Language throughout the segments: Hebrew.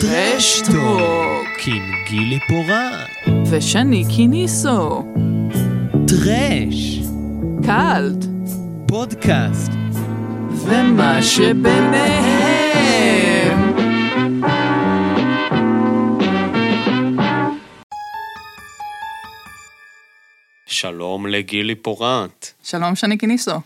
טרשטוק עם גילי פורט. ושני קיניסו טרש. קאלט פודקאסט. ומה שביניהם שלום לגילי פורט. שלום שני קיניסו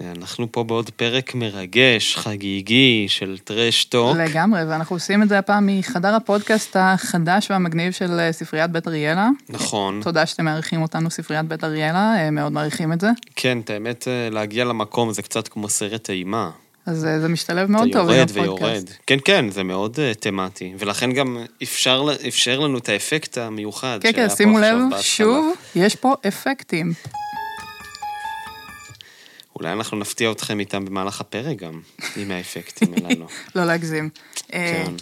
אנחנו פה בעוד פרק מרגש, חגיגי, של טרשטוק. לגמרי, ואנחנו עושים את זה הפעם מחדר הפודקאסט החדש והמגניב של אה, ספריית בית אריאלה. נכון. תודה שאתם מארחים אותנו, ספריית בית אריאלה, אה, מאוד מעריכים את זה. כן, את האמת, אה, להגיע למקום זה קצת כמו סרט אימה. אז זה משתלב מאוד אתה טוב עם יורד הפודקאסט. ויורד. כן, כן, זה מאוד uh, תמטי. ולכן גם אפשר, אפשר לנו את האפקט המיוחד כן, כן, שימו לב. שוב, יש פה אפקטים. אולי אנחנו נפתיע אתכם איתם במהלך הפרק גם, עם האפקטים הללו. לא להגזים. אה, כן.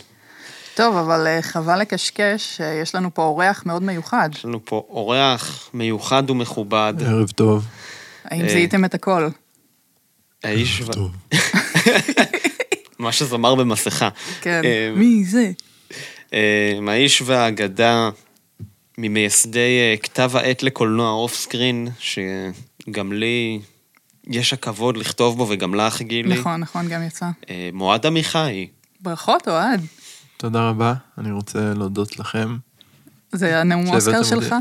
טוב, אבל אה, חבל לקשקש, אה, יש לנו פה אורח מאוד מיוחד. יש לנו פה אורח מיוחד ומכובד, ערב טוב. האם זיהיתם את הכל? האיש... ו- טוב. מה שזמר במסכה. כן. מי זה? האיש והאגדה ממייסדי כתב העת לקולנוע אוף סקרין, שגם לי יש הכבוד לכתוב בו וגם לך, גילי. נכון, נכון, גם יצא. אה, מועד עמיחי. ברכות, אוהד. תודה רבה, אני רוצה להודות לכם. זה הנאום אוסקר שהבאתם שלך?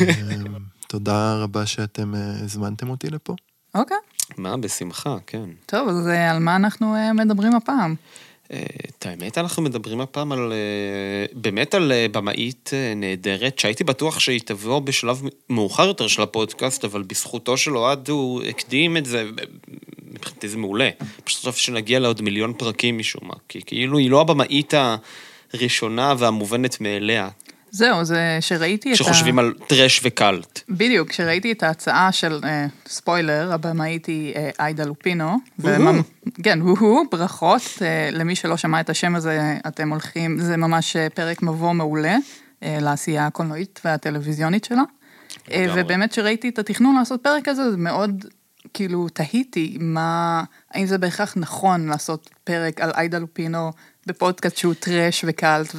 אמ, תודה רבה שאתם אה, הזמנתם אותי לפה. אוקיי. מה, בשמחה, כן. טוב, אז אה, על מה אנחנו מדברים הפעם? אה, את האמת, אנחנו מדברים הפעם על... אה, באמת על אה, במאית נהדרת, שהייתי בטוח שהיא תבוא בשלב מאוחר יותר של הפודקאסט, אבל בזכותו של אוהד הוא הקדים את זה, מבחינתי זה מעולה. פשוט חושב שנגיע לעוד מיליון פרקים משום מה, כי כאילו היא לא הבמאית הראשונה והמובנת מאליה, זהו, זה שראיתי את ה... כשחושבים על טרש וקאלט. בדיוק, כשראיתי את ההצעה של, אה, ספוילר, הבמאית היא אה, עאידה לופינו. וממ- כן, הוא ברכות. אה, למי שלא שמע את השם הזה, אתם הולכים, זה ממש אה, פרק מבוא מעולה אה, לעשייה הקולנועית והטלוויזיונית שלה. אה. ובאמת כשראיתי את התכנון לעשות פרק כזה, זה מאוד, כאילו, תהיתי מה, האם זה בהכרח נכון לעשות פרק על עאידה לופינו בפודקאסט שהוא טראש וקאלט,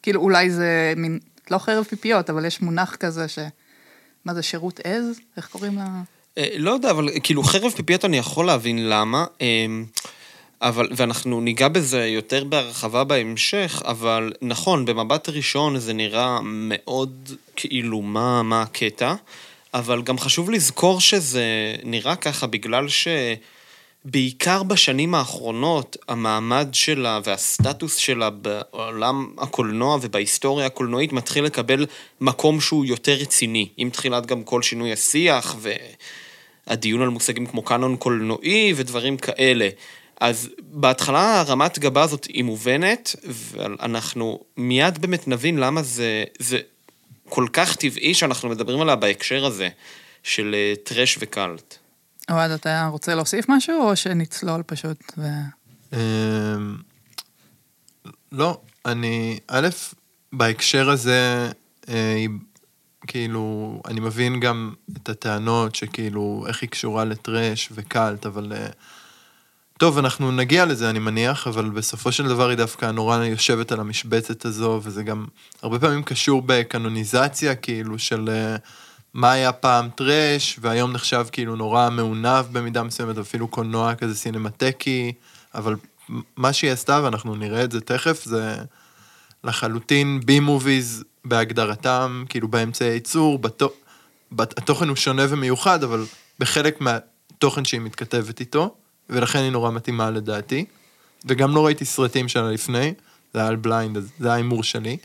וכאילו אולי זה מין, לא חרב פיפיות, אבל יש מונח כזה ש... מה זה, שירות עז? איך קוראים לה? אה, לא יודע, אבל כאילו חרב פיפיות אני יכול להבין למה, אמ, אבל, ואנחנו ניגע בזה יותר בהרחבה בהמשך, אבל נכון, במבט ראשון זה נראה מאוד כאילו מה, מה הקטע, אבל גם חשוב לזכור שזה נראה ככה בגלל שבעיקר בשנים האחרונות המעמד שלה והסטטוס שלה בעולם הקולנוע ובהיסטוריה הקולנועית מתחיל לקבל מקום שהוא יותר רציני, עם תחילת גם כל שינוי השיח והדיון על מושגים כמו קאנון קולנועי ודברים כאלה. אז בהתחלה הרמת גבה הזאת היא מובנת, ואנחנו מיד באמת נבין למה זה, זה כל כך טבעי שאנחנו מדברים עליה בהקשר הזה, של אה, טרש וקאלט. אוהד, אתה רוצה להוסיף משהו, או שנצלול פשוט? ו... אמ, לא, אני, א', בהקשר הזה, אה, כאילו, אני מבין גם את הטענות שכאילו, איך היא קשורה לטרש וקאלט, אבל... אה, טוב, אנחנו נגיע לזה, אני מניח, אבל בסופו של דבר היא דווקא נורא יושבת על המשבצת הזו, וזה גם הרבה פעמים קשור בקנוניזציה, כאילו, של אה, מה היה פעם טרש, והיום נחשב כאילו נורא מעונב במידה מסוימת, אפילו קולנוע כזה סינמטקי, אבל מה שהיא עשתה, ואנחנו נראה את זה תכף, זה לחלוטין בי מוביז בהגדרתם, כאילו באמצעי הייצור. בת- התוכן הוא שונה ומיוחד, אבל בחלק מהתוכן שהיא מתכתבת איתו, ולכן היא נורא מתאימה לדעתי. וגם לא ראיתי סרטים שלה לפני, זה היה על blind, זה ההימור שלי.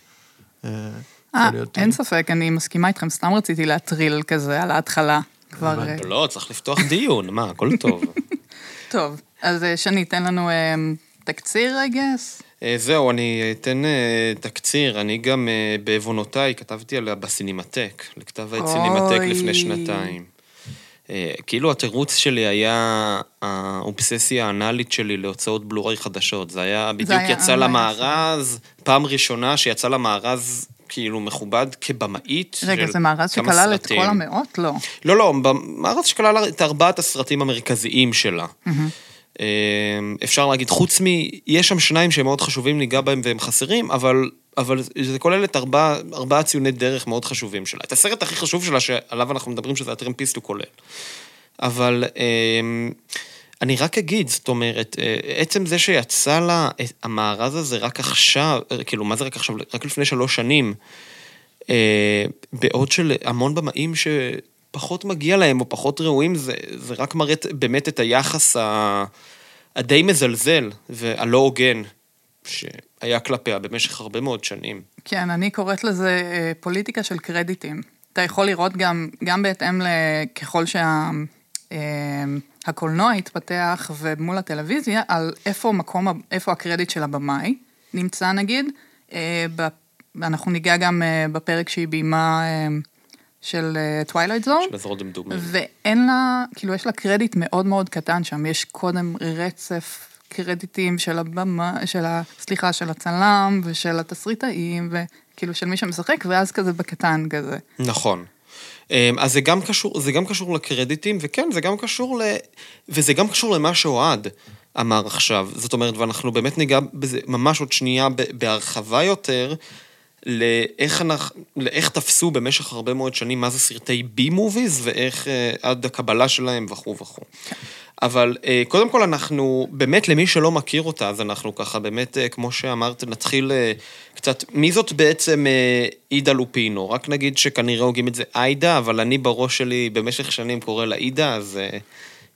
אה, להיות- אין ספק, אני מסכימה איתכם, סתם רציתי להטריל כזה על ההתחלה. כבר... אה, לא, צריך לפתוח דיון, מה, הכל טוב. טוב, אז אה, שני, תן לנו אה, תקציר, I guess. זהו, אני אתן תקציר, אני גם בעוונותיי כתבתי עליה בסינמטק, לכתב העת סינמטק. לפני שנתיים. כאילו התירוץ שלי היה האובססיה האנאלית שלי להוצאות בלוריי חדשות. זה היה, בדיוק היה- יצא למארז, פעם ראשונה שיצא למארז כאילו מכובד כבמאית רגע, זה מארז שכלל את. כל המאות? לא. לא, לא, במארז שכלל את ארבעת הסרטים המרכזיים שלה. אה, אפשר להגיד, חוץ מ... יש שם שניים שהם מאוד חשובים, ניגע בהם והם חסרים, אבל, אבל זה כולל את ארבעה ארבע ציוני דרך מאוד חשובים שלה. את הסרט הכי חשוב שלה, שעליו אנחנו מדברים, שזה הטרמפיסט, הוא כולל. אבל אה, אני רק אגיד, זאת אומרת, אה, עצם זה שיצא לה המארז הזה רק עכשיו, כאילו, מה זה רק עכשיו? רק לפני שלוש שנים, אה, בעוד של המון במאים שפחות מגיע להם או פחות ראויים, זה, זה רק מראה באמת את היחס ה, הדי מזלזל והלא הוגן שהיה כלפיה במשך הרבה מאוד שנים. כן, אני קוראת לזה אה, פוליטיקה של קרדיטים. אתה יכול לראות גם, גם בהתאם לככל שה... הקולנוע התפתח ומול הטלוויזיה, על איפה מקום, איפה הקרדיט של הבמאי נמצא נגיד. אנחנו ניגע גם בפרק שהיא ביימה של Twilight Zone. של אזור דמדומים. ואין לה, כאילו יש לה קרדיט מאוד מאוד קטן שם, יש קודם רצף קרדיטים של הבמה, של ה... סליחה, של הצלם ושל התסריטאים, וכאילו של מי שמשחק, ואז כזה בקטן כזה. נכון. אמ, אז זה גם קשור, זה גם קשור לקרדיטים, וכן, זה גם קשור ל... וזה גם קשור למה שאוהד אמר עכשיו. זאת אומרת, ואנחנו באמת ניגע בזה ממש עוד שנייה בהרחבה יותר, לאיך, אנחנו, לאיך תפסו במשך הרבה מאוד שנים מה זה סרטי בי מוביז, ואיך אה, עד הקבלה שלהם וכו' וכו'. אבל אה, קודם כל אנחנו, באמת למי שלא מכיר אותה, אז אנחנו ככה באמת, אה, כמו שאמרת, נתחיל קצת, מי זאת בעצם עידה לופינו? רק נגיד שכנראה הוגים את זה עיידה, אבל אני בראש שלי במשך שנים קורא לה עידה, אז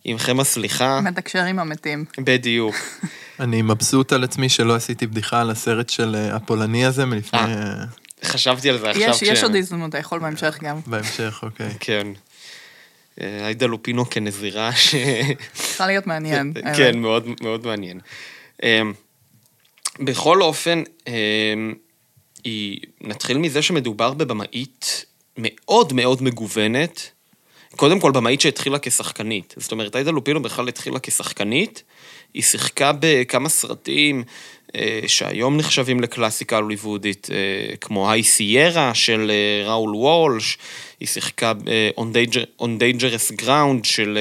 עמכם הסליחה. מתקשר עם המתים. בדיוק. אני מבסוט על עצמי שלא עשיתי בדיחה על הסרט של הפולני הזה מלפני... חשבתי על זה עכשיו. יש, יש עוד הזדמנות, אתה יכול בהמשך גם. בהמשך, אוקיי. כן. עאידה לופינו כנזירה ש... צריכה להיות מעניין. כן, מאוד, מאוד מעניין. בכל אופן, נתחיל מזה שמדובר בבמאית מאוד מאוד מגוונת. קודם כל, במאית שהתחילה כשחקנית. זאת אומרת, עאידה לופינו בכלל התחילה כשחקנית. היא שיחקה בכמה סרטים אה, שהיום נחשבים לקלאסיקה הוליוודית, אה, כמו היי סיירה של אה, ראול וולש, היא שיחקה On, Danger, On Dangerous Ground של,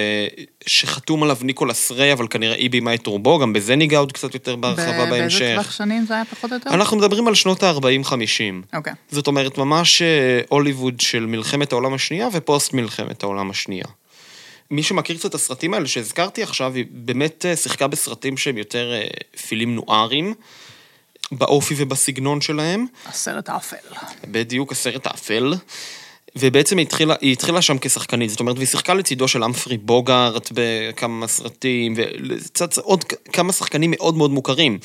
שחתום עליו ניקולס ריי, אבל כנראה היא בימה את רובו, גם בזה ניגע עוד קצת יותר בהרחבה בהמשך. באיזה טווח שנים זה היה פחות או יותר? אנחנו מדברים על שנות ה-40-50. אוקיי. זאת אומרת, ממש הוליווד של מלחמת העולם השנייה ופוסט מלחמת העולם השנייה. מי שמכיר קצת את הסרטים האלה שהזכרתי עכשיו, היא באמת אה, שיחקה בסרטים שהם יותר אה, פילם נוארים, באופי ובסגנון שלהם. הסרט האפל. בדיוק, הסרט האפל. ובעצם היא התחילה, היא התחילה שם כשחקנית, זאת אומרת, והיא שיחקה לצידו של אמפרי בוגארט בכמה סרטים, ולצד עוד כמה שחקנים מאוד מאוד מוכרים.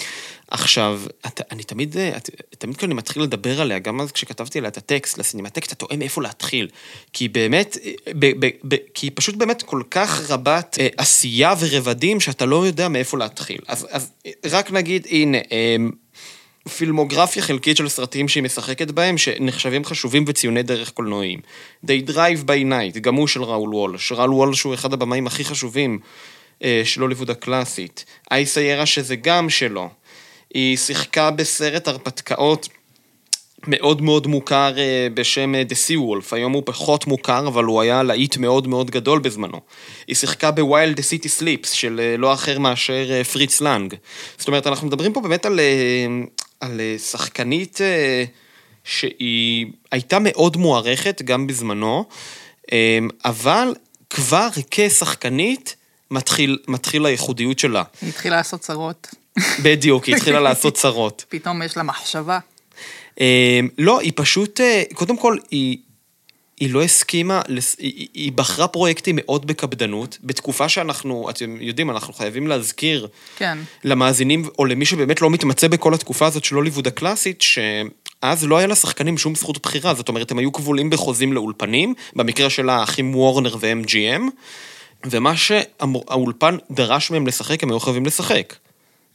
עכשיו, את, אני תמיד, את, תמיד כשאני מתחיל לדבר עליה, גם אז כשכתבתי עליה את הטקסט לסינמטקסט, אתה טועה מאיפה להתחיל. כי באמת, ב, ב, ב, כי היא פשוט באמת כל כך רבת אה, עשייה ורבדים, שאתה לא יודע מאיפה להתחיל. אז, אז רק נגיד, הנה, אה, פילמוגרפיה חלקית של סרטים שהיא משחקת בהם, שנחשבים חשובים וציוני דרך קולנועיים. They Drive by Night, גם הוא של ראול וולש. ראול וולש הוא אחד הבמאים הכי חשובים אה, של הוליווד הקלאסית. אייסיירה שזה גם שלו. היא שיחקה בסרט הרפתקאות מאוד מאוד מוכר אה, בשם אה, The Sea Wolf, היום הוא פחות מוכר, אבל הוא היה להיט מאוד מאוד גדול בזמנו. היא שיחקה בווילד The City Sleeps של אה, לא אחר מאשר פריץ לנג. זאת אומרת, אנחנו מדברים פה באמת על, על שחקנית שהיא הייתה מאוד מוערכת גם בזמנו, אבל כבר כשחקנית מתחיל, מתחיל הייחודיות שלה. היא התחילה לעשות צרות. בדיוק, היא התחילה לעשות צרות. פתאום יש לה מחשבה. לא, היא פשוט, אה, קודם כל, היא... היא לא הסכימה, היא, היא בחרה פרויקטים מאוד בקפדנות, בתקופה שאנחנו, אתם יודעים, אנחנו חייבים להזכיר כן. למאזינים, או למי שבאמת לא מתמצא בכל התקופה הזאת של הוליווד הקלאסית, שאז לא היה לשחקנים שום זכות בחירה, זאת אומרת, הם היו כבולים בחוזים לאולפנים, במקרה של האחים וורנר ו-MGM, ומה שהאולפן דרש מהם לשחק, הם היו חייבים לשחק.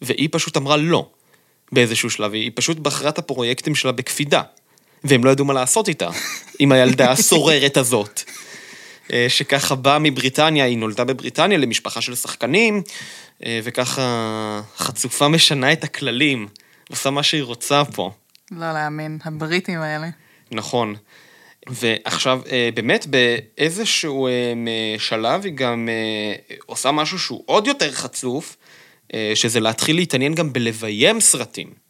והיא פשוט אמרה לא, באיזשהו שלב, היא פשוט בחרה את הפרויקטים שלה בקפידה, והם לא ידעו מה לעשות איתה, עם הילדה הסוררת הזאת. אה, שככה באה מבריטניה, היא נולדה בבריטניה למשפחה של שחקנים, אה, וככה חצופה משנה את הכללים, עושה מה שהיא רוצה פה. לא להאמין, הבריטים האלה. נכון. ועכשיו, אה, באמת, באיזשהו שלב היא גם עושה משהו שהוא עוד יותר חצוף, שזה להתחיל להתעניין גם בלביים סרטים.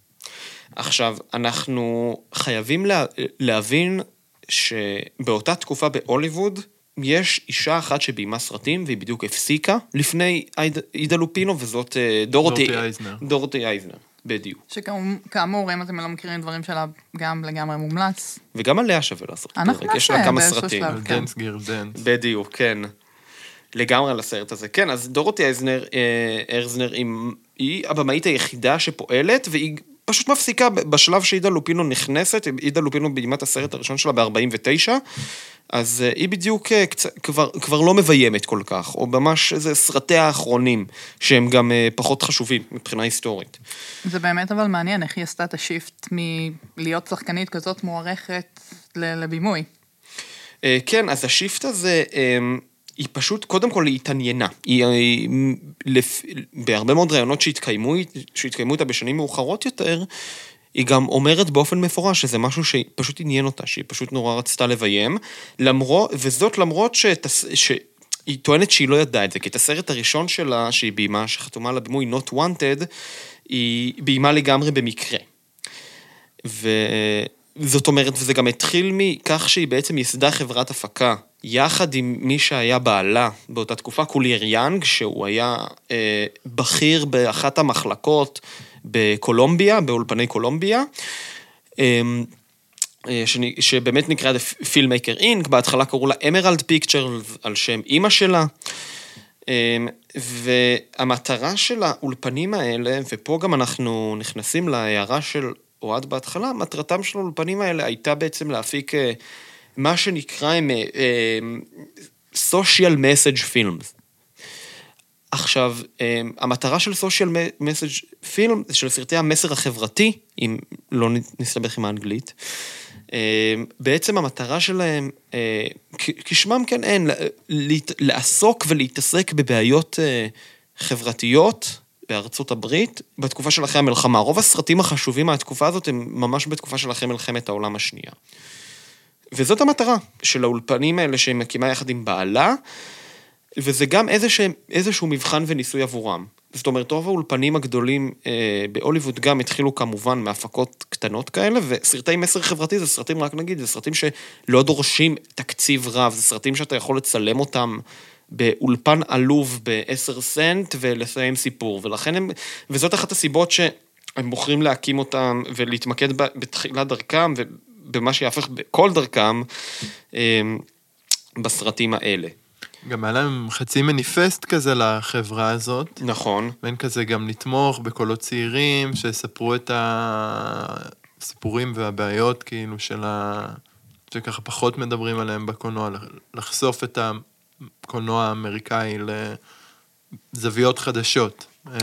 עכשיו, אנחנו חייבים לה, להבין שבאותה תקופה בהוליווד, יש אישה אחת שביימה סרטים, והיא בדיוק הפסיקה לפני עיד- עידה לופינו, וזאת אה, דורותי דורותי אייזנר. דורותי אייזנר, בדיוק. שכאמור, אם אתם לא מכירים דברים שלה, גם לגמרי מומלץ. וגם עליה שווה לעשות אנחנו פרק, יש לה נעשה כמה באיזשהו סרטים. שלב. כן. Dance, Girl, Dance. בדיוק, כן. לגמרי על הסרט הזה. כן, אז דורותי אייזנר, אה, ארזנר היא, היא הבמאית היחידה שפועלת, והיא פשוט מפסיקה בשלב שעידה לופינו נכנסת, עידה לופינו ביימה את הסרט הראשון שלה ב-49, אז אה, היא בדיוק אה. כבר, כבר לא מביימת כל כך, או ממש איזה סרטיה האחרונים, שהם גם אה, פחות חשובים מבחינה היסטורית. זה באמת אבל מעניין איך היא עשתה את השיפט מלהיות שחקנית כזאת מוערכת לבימוי. כן, אז השיפט הזה, אה, היא פשוט, קודם כל היא התעניינה. היא, היא לפ, בהרבה מאוד ראיונות שהתקיימו, שהתקיימו איתה בשנים מאוחרות יותר, היא גם אומרת באופן מפורש שזה משהו שפשוט עניין אותה, שהיא פשוט נורא רצתה לביים, למרות, וזאת למרות שתס, ש... היא טוענת שהיא לא ידעה את זה, כי את הסרט הראשון שלה, שהיא ביימה, שחתומה על הבימוי Not Wanted, היא ביימה לגמרי במקרה. וזאת אומרת, וזה גם התחיל מכך שהיא בעצם ייסדה חברת הפקה, יחד עם מי שהיה בעלה באותה תקופה, קולייר יאנג, שהוא היה אה, בכיר באחת המחלקות בקולומביה, באולפני קולומביה. אה, אה, שאני- שבאמת נקרא The Filmmaker Inc, בהתחלה קראו לה אמרלד פיקצ'רס על שם אימא שלה. אמ, והמטרה של האולפנים האלה, ופה גם אנחנו נכנסים להערה של אוהד בהתחלה, מטרתם של האולפנים האלה הייתה בעצם להפיק אה, מה שנקרא הם אה, social message films. עכשיו, אמ, המטרה של social message film, של סרטי המסר החברתי, אם לא נסתבך עם האנגלית, אמ, בעצם המטרה שלהם, אה, כשמם כן אין, לעסוק ולהתעסק בבעיות אה, חברתיות בארצות הברית בתקופה של אחרי המלחמה. רוב הסרטים החשובים מהתקופה הזאת הם ממש בתקופה של אחרי מלחמת העולם השנייה. וזאת המטרה של האולפנים האלה שהיא מקימה יחד עם בעלה, וזה גם איזשהם, איזשהו מבחן וניסוי עבורם. זאת אומרת, רוב האולפנים הגדולים אה, בהוליווד גם התחילו כמובן מהפקות קטנות כאלה, וסרטי מסר חברתי זה סרטים, רק נגיד, זה סרטים שלא דורשים תקציב רב, זה סרטים שאתה יכול לצלם אותם באולפן עלוב ב-10 סנט ולסיים סיפור, ולכן הם, וזאת אחת הסיבות שהם בוחרים להקים אותם ולהתמקד בתחילת דרכם ובמה שיהפך בכל דרכם אה, בסרטים האלה. גם היה להם חצי מניפסט כזה לחברה הזאת. נכון. בין כזה גם לתמוך בקולות צעירים, שיספרו את הסיפורים והבעיות, כאילו, של ה... שככה פחות מדברים עליהם בקולנוע, לחשוף את הקולנוע האמריקאי לזוויות חדשות. אה,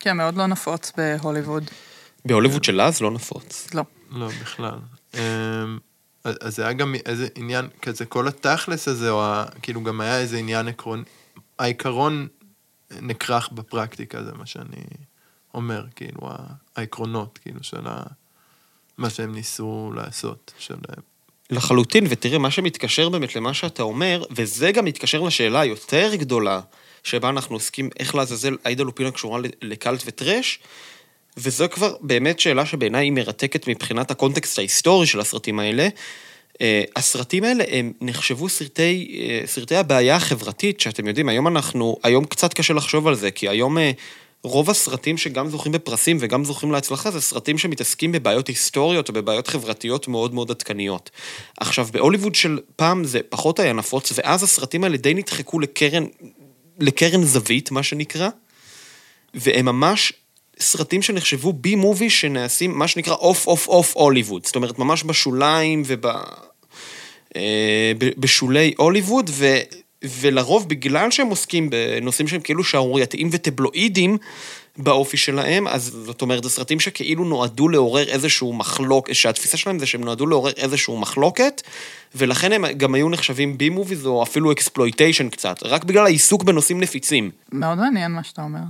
כן, מאוד לא נפוץ בהוליווד. בהוליווד של אז לא נפוץ. לא. לא, בכלל. אה, אז זה היה גם איזה עניין, כזה כל התכלס הזה, או כאילו גם היה איזה עניין עקרון, העיקרון נכרך בפרקטיקה, זה מה שאני אומר, כאילו, העקרונות, כאילו, של ה, מה שהם ניסו לעשות, של... לחלוטין, ותראה, מה שמתקשר באמת למה שאתה אומר, וזה גם מתקשר לשאלה היותר גדולה, שבה אנחנו עוסקים איך לעזאזל עאידה לופינה קשורה ל- לקאלט וטרש, וזו כבר באמת שאלה שבעיניי היא מרתקת מבחינת הקונטקסט ההיסטורי של הסרטים האלה. אה, הסרטים האלה הם נחשבו סרטי, אה, סרטי הבעיה החברתית, שאתם יודעים, היום אנחנו, היום קצת קשה לחשוב על זה, כי היום אה, רוב הסרטים שגם זוכים בפרסים וגם זוכים להצלחה, זה סרטים שמתעסקים בבעיות היסטוריות או בבעיות חברתיות מאוד מאוד עדכניות. עכשיו, בהוליווד של פעם זה פחות היה נפוץ, ואז הסרטים האלה די נדחקו לקרן, לקרן זווית, מה שנקרא, והם ממש סרטים שנחשבו B movie שנעשים, מה שנקרא off off off הוליווד. זאת אומרת, ממש בשוליים וב... אה, בשולי הוליווד, ו... ולרוב בגלל שהם עוסקים בנושאים שהם כאילו שערורייתיים וטבלואידים באופי שלהם, אז זאת אומרת, זה סרטים שכאילו נועדו לעורר איזשהו מחלוקת, שהתפיסה שלהם זה שהם נועדו לעורר איזשהו מחלוקת, ולכן הם גם היו נחשבים B movies או אפילו exploitation קצת, רק בגלל העיסוק בנושאים נפיצים. מאוד מעניין מה שאתה אומר.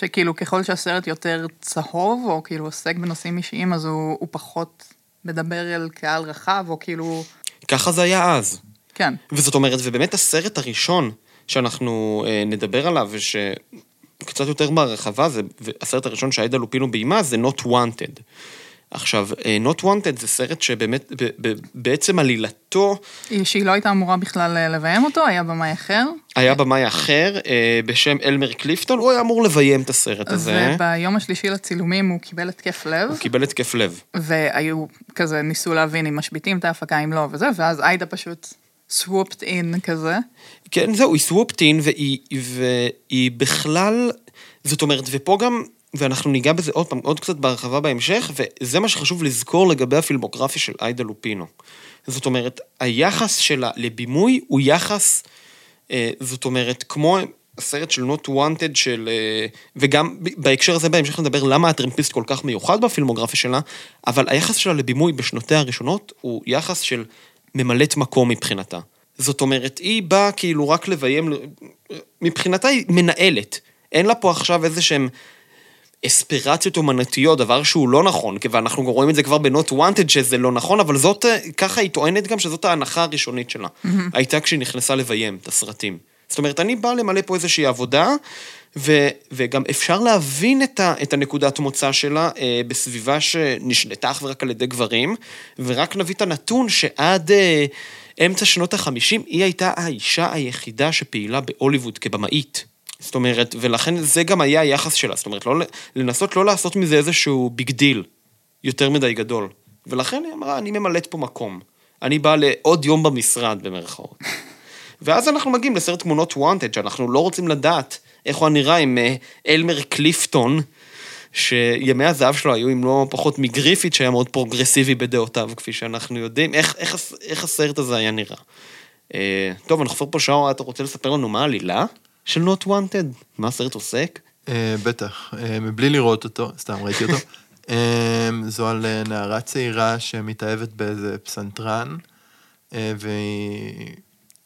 שכאילו ככל שהסרט יותר צהוב, או כאילו עוסק בנושאים אישיים, אז הוא, הוא פחות מדבר אל קהל רחב, או כאילו... ככה זה היה אז. כן. וזאת אומרת, ובאמת הסרט הראשון שאנחנו אה, נדבר עליו, ושקצת יותר בהרחבה, זה הסרט הראשון שעידה לופינו ביימה, זה Not Wanted. עכשיו, אה, Not Wanted זה סרט שבאמת, בעצם עלילתו, שהיא לא הייתה אמורה בכלל אה, לביים אותו, היה במאי אחר. היה במאי אחר אה, בשם אלמר קליפטון, הוא היה אמור לביים את הסרט הזה. וביום השלישי לצילומים הוא קיבל התקף לב, הוא קיבל התקף לב. והיו כזה, ניסו להבין אם משביתים את ההפקה, אם לא, וזה, ואז עאידה פשוט swooped in כזה. כן, זהו, היא סוופטין, והיא, והיא בכלל, זאת אומרת, ופה גם, ואנחנו ניגע בזה עוד פעם, עוד קצת בהרחבה בהמשך, וזה מה שחשוב לזכור לגבי הפילמוגרפיה של עאידה לופינו. זאת אומרת, היחס שלה לבימוי הוא יחס, אה, זאת אומרת, כמו הסרט של Not Wanted של... אה, וגם בהקשר הזה בהמשך נדבר למה הטרמפיסט כל כך מיוחד בפילמוגרפיה שלה, אבל היחס שלה לבימוי בשנותיה הראשונות הוא יחס של ממלאת מקום מבחינתה. זאת אומרת, היא באה כאילו רק לביים, מבחינתה היא מנהלת. אין לה פה עכשיו איזה שהם אספירציות אומנותיות, דבר שהוא לא נכון, ואנחנו רואים את זה כבר ב-Not Wanted שזה לא נכון, אבל זאת, ככה היא טוענת גם שזאת ההנחה הראשונית שלה. Mm-hmm. הייתה כשהיא נכנסה לביים את הסרטים. זאת אומרת, אני באה למלא פה איזושהי עבודה, ו, וגם אפשר להבין את, ה, את הנקודת מוצא שלה אה, בסביבה שנשלטה אך ורק על ידי גברים, ורק נביא את הנתון שעד אה, אמצע שנות החמישים היא הייתה האישה היחידה שפעילה בהוליווד כבמאית. זאת אומרת, ולכן זה גם היה היחס שלה, זאת אומרת, לא, לנסות לא לעשות מזה איזשהו big deal יותר מדי גדול. ולכן היא אמרה, אני ממלאת פה מקום. אני באה לעוד יום במשרד, במרכאות. ואז אנחנו מגיעים לסרט Not Wanted, שאנחנו לא רוצים לדעת איך הוא נראה עם אה, אלמר קליפטון, שימי הזהב שלו היו עם לא פחות מגריפיט, שהיה מאוד פרוגרסיבי בדעותיו, כפי שאנחנו יודעים. איך, איך, איך הסרט הזה היה נראה? אה, טוב, אנחנו כבר פה שעה, אתה רוצה לספר לנו מה העלילה של Not Wanted? מה הסרט עוסק? אה, בטח, מבלי לראות אותו, סתם ראיתי אותו. זו על נערה צעירה שמתאהבת באיזה פסנתרן, והיא...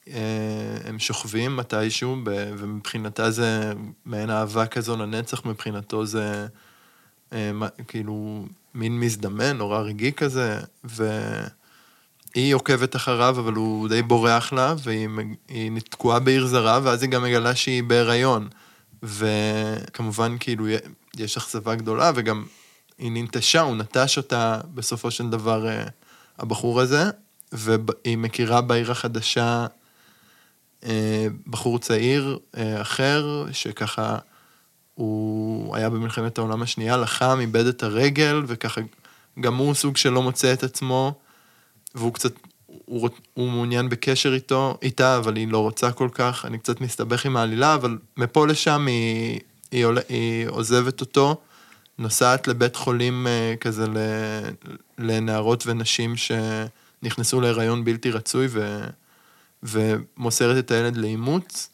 אה, הם שוכבים מתישהו, ומבחינתה זה מעין אהבה כזו לנצח, מבחינתו זה אה, כאילו מין מזדמן, נורא רגעי כזה, והיא עוקבת אחריו, אבל הוא די בורח לה, והיא תקועה בעיר זרה, ואז היא גם מגלה שהיא בהיריון. וכמובן, כאילו, יש אכזבה גדולה, וגם היא ננטשה, הוא נטש אותה בסופו של דבר, אה, הבחור הזה, והיא מכירה בעיר החדשה אה, בחור צעיר אה, אחר, שככה הוא היה במלחמת העולם השנייה, לחם, איבד את הרגל, וככה גם הוא סוג שלא מוצא את עצמו, והוא קצת, הוא, הוא מעוניין בקשר איתו, איתה, אבל היא לא רוצה כל כך, אני קצת מסתבך עם העלילה, אבל מפה לשם היא, היא, היא, היא עוזבת אותו, נוסעת לבית חולים אה, כזה לנערות ונשים שנכנסו להיריון בלתי רצוי, ו... ומוסרת את הילד לאימוץ,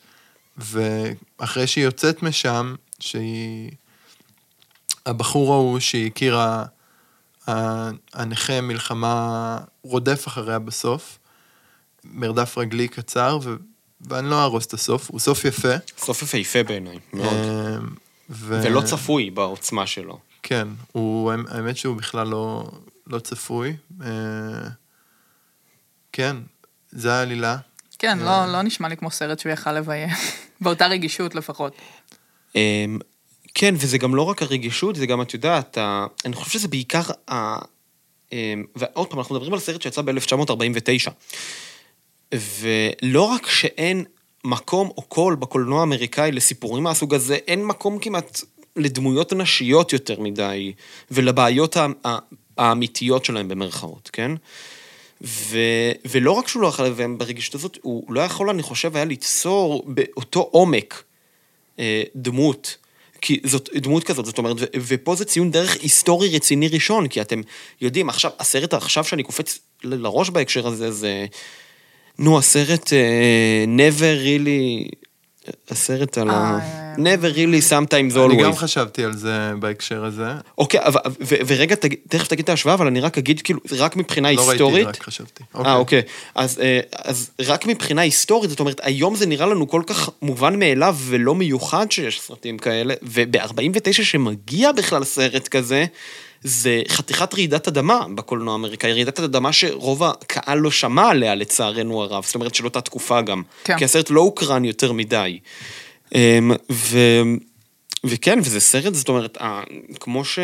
ואחרי שהיא יוצאת משם, שהיא... הבחור ההוא שהיא הכירה, הנכה מלחמה רודף אחריה בסוף, מרדף רגלי קצר, ו... ואני לא אהרוס את הסוף, הוא סוף יפה. סוף יפהפה בעיניי, מאוד. אמ, ו... ולא צפוי בעוצמה שלו. כן, הוא, האמת שהוא בכלל לא, לא צפוי. אה, כן, זה העלילה. כן, לא, לא נשמע לי כמו סרט שהוא יכל לביים, באותה רגישות לפחות. כן, וזה גם לא רק הרגישות, זה גם, את יודעת, אני חושב שזה בעיקר ה... אמ, ועוד פעם, אנחנו מדברים על סרט שיצא ב-1949. ולא רק שאין מקום או קול בקולנוע האמריקאי לסיפורים מהסוג הזה, אין מקום כמעט לדמויות נשיות יותר מדי, ולבעיות האמיתיות שלהם במרכאות, כן? ו, ולא רק שהוא לא יכול לביים ברגישות הזאת, הוא לא יכול, אני חושב, היה ליצור באותו עומק אה, דמות. כי זאת דמות כזאת, זאת אומרת, ו, ופה זה ציון דרך היסטורי רציני ראשון, כי אתם יודעים, עכשיו, הסרט עכשיו שאני קופץ לראש בהקשר הזה, זה... נו, הסרט uh, never really הסרט על ה... never really sometimes always. אני גם חשבתי על זה בהקשר הזה. אוקיי, ורגע, תכף תגיד את ההשוואה, אבל אני רק אגיד, כאילו, רק מבחינה היסטורית... לא ראיתי, רק חשבתי. אה, אוקיי. אוקיי. אה, אז רק מבחינה היסטורית, זאת אומרת, היום זה נראה לנו כל כך מובן מאליו ולא מיוחד שיש סרטים כאלה, וב-49 שמגיע בכלל סרט כזה, זה חתיכת רעידת אדמה בקולנוע האמריקאי, רעידת אדמה שרוב הקהל לא שמע עליה לצערנו הרב, זאת אומרת של אותה תקופה גם. כן. כי הסרט לא הוקרן יותר מדי. אמ, ו... וכן, וזה סרט, זאת אומרת, כמו ש...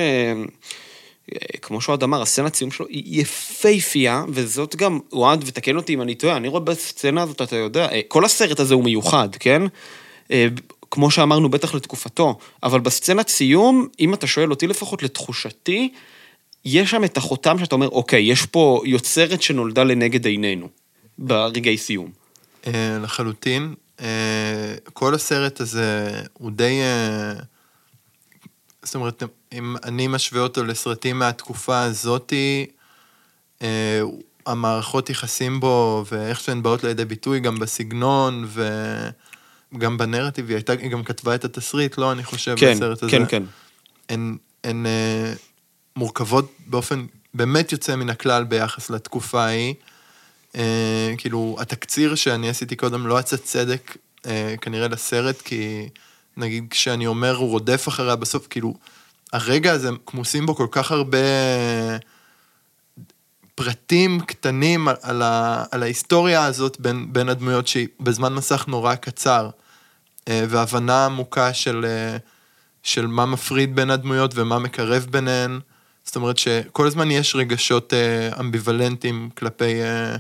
כמו שאוהד אמר, הסצנת סיום שלו היא יפייפייה, וזאת גם, אוהד, ותקן אותי אם אני טועה, אני רואה בסצנה הזאת, אתה יודע, אה, כל הסרט הזה הוא מיוחד, כן? אה, כמו שאמרנו, בטח לתקופתו, אבל בסצנת סיום, אם אתה שואל אותי לפחות, לתחושתי, יש שם את החותם שאתה אומר, אוקיי, יש פה יוצרת שנולדה לנגד עינינו, ברגעי סיום. אה, לחלוטין. אה, כל הסרט הזה הוא די... אה, זאת אומרת, אם אני משווה אותו לסרטים מהתקופה הזאתי, אה, המערכות יחסים בו ואיך שהן באות לידי ביטוי, גם בסגנון וגם בנרטיב, היא הייתה, היא גם כתבה את התסריט, לא, אני חושב, כן, בסרט הזה. כן, כן. הן, הן מורכבות באופן באמת יוצא מן הכלל ביחס לתקופה ההיא. אה, כאילו, התקציר שאני עשיתי קודם לא יצא צדק אה, כנראה לסרט, כי נגיד כשאני אומר הוא רודף אחריה בסוף, כאילו, הרגע הזה, כמוסים בו כל כך הרבה פרטים קטנים על, על, ה, על ההיסטוריה הזאת בין, בין הדמויות שהיא בזמן מסך נורא קצר, אה, והבנה עמוקה של, של מה מפריד בין הדמויות ומה מקרב ביניהן. זאת אומרת שכל הזמן יש רגשות אה, אמביוולנטיים כלפי אה,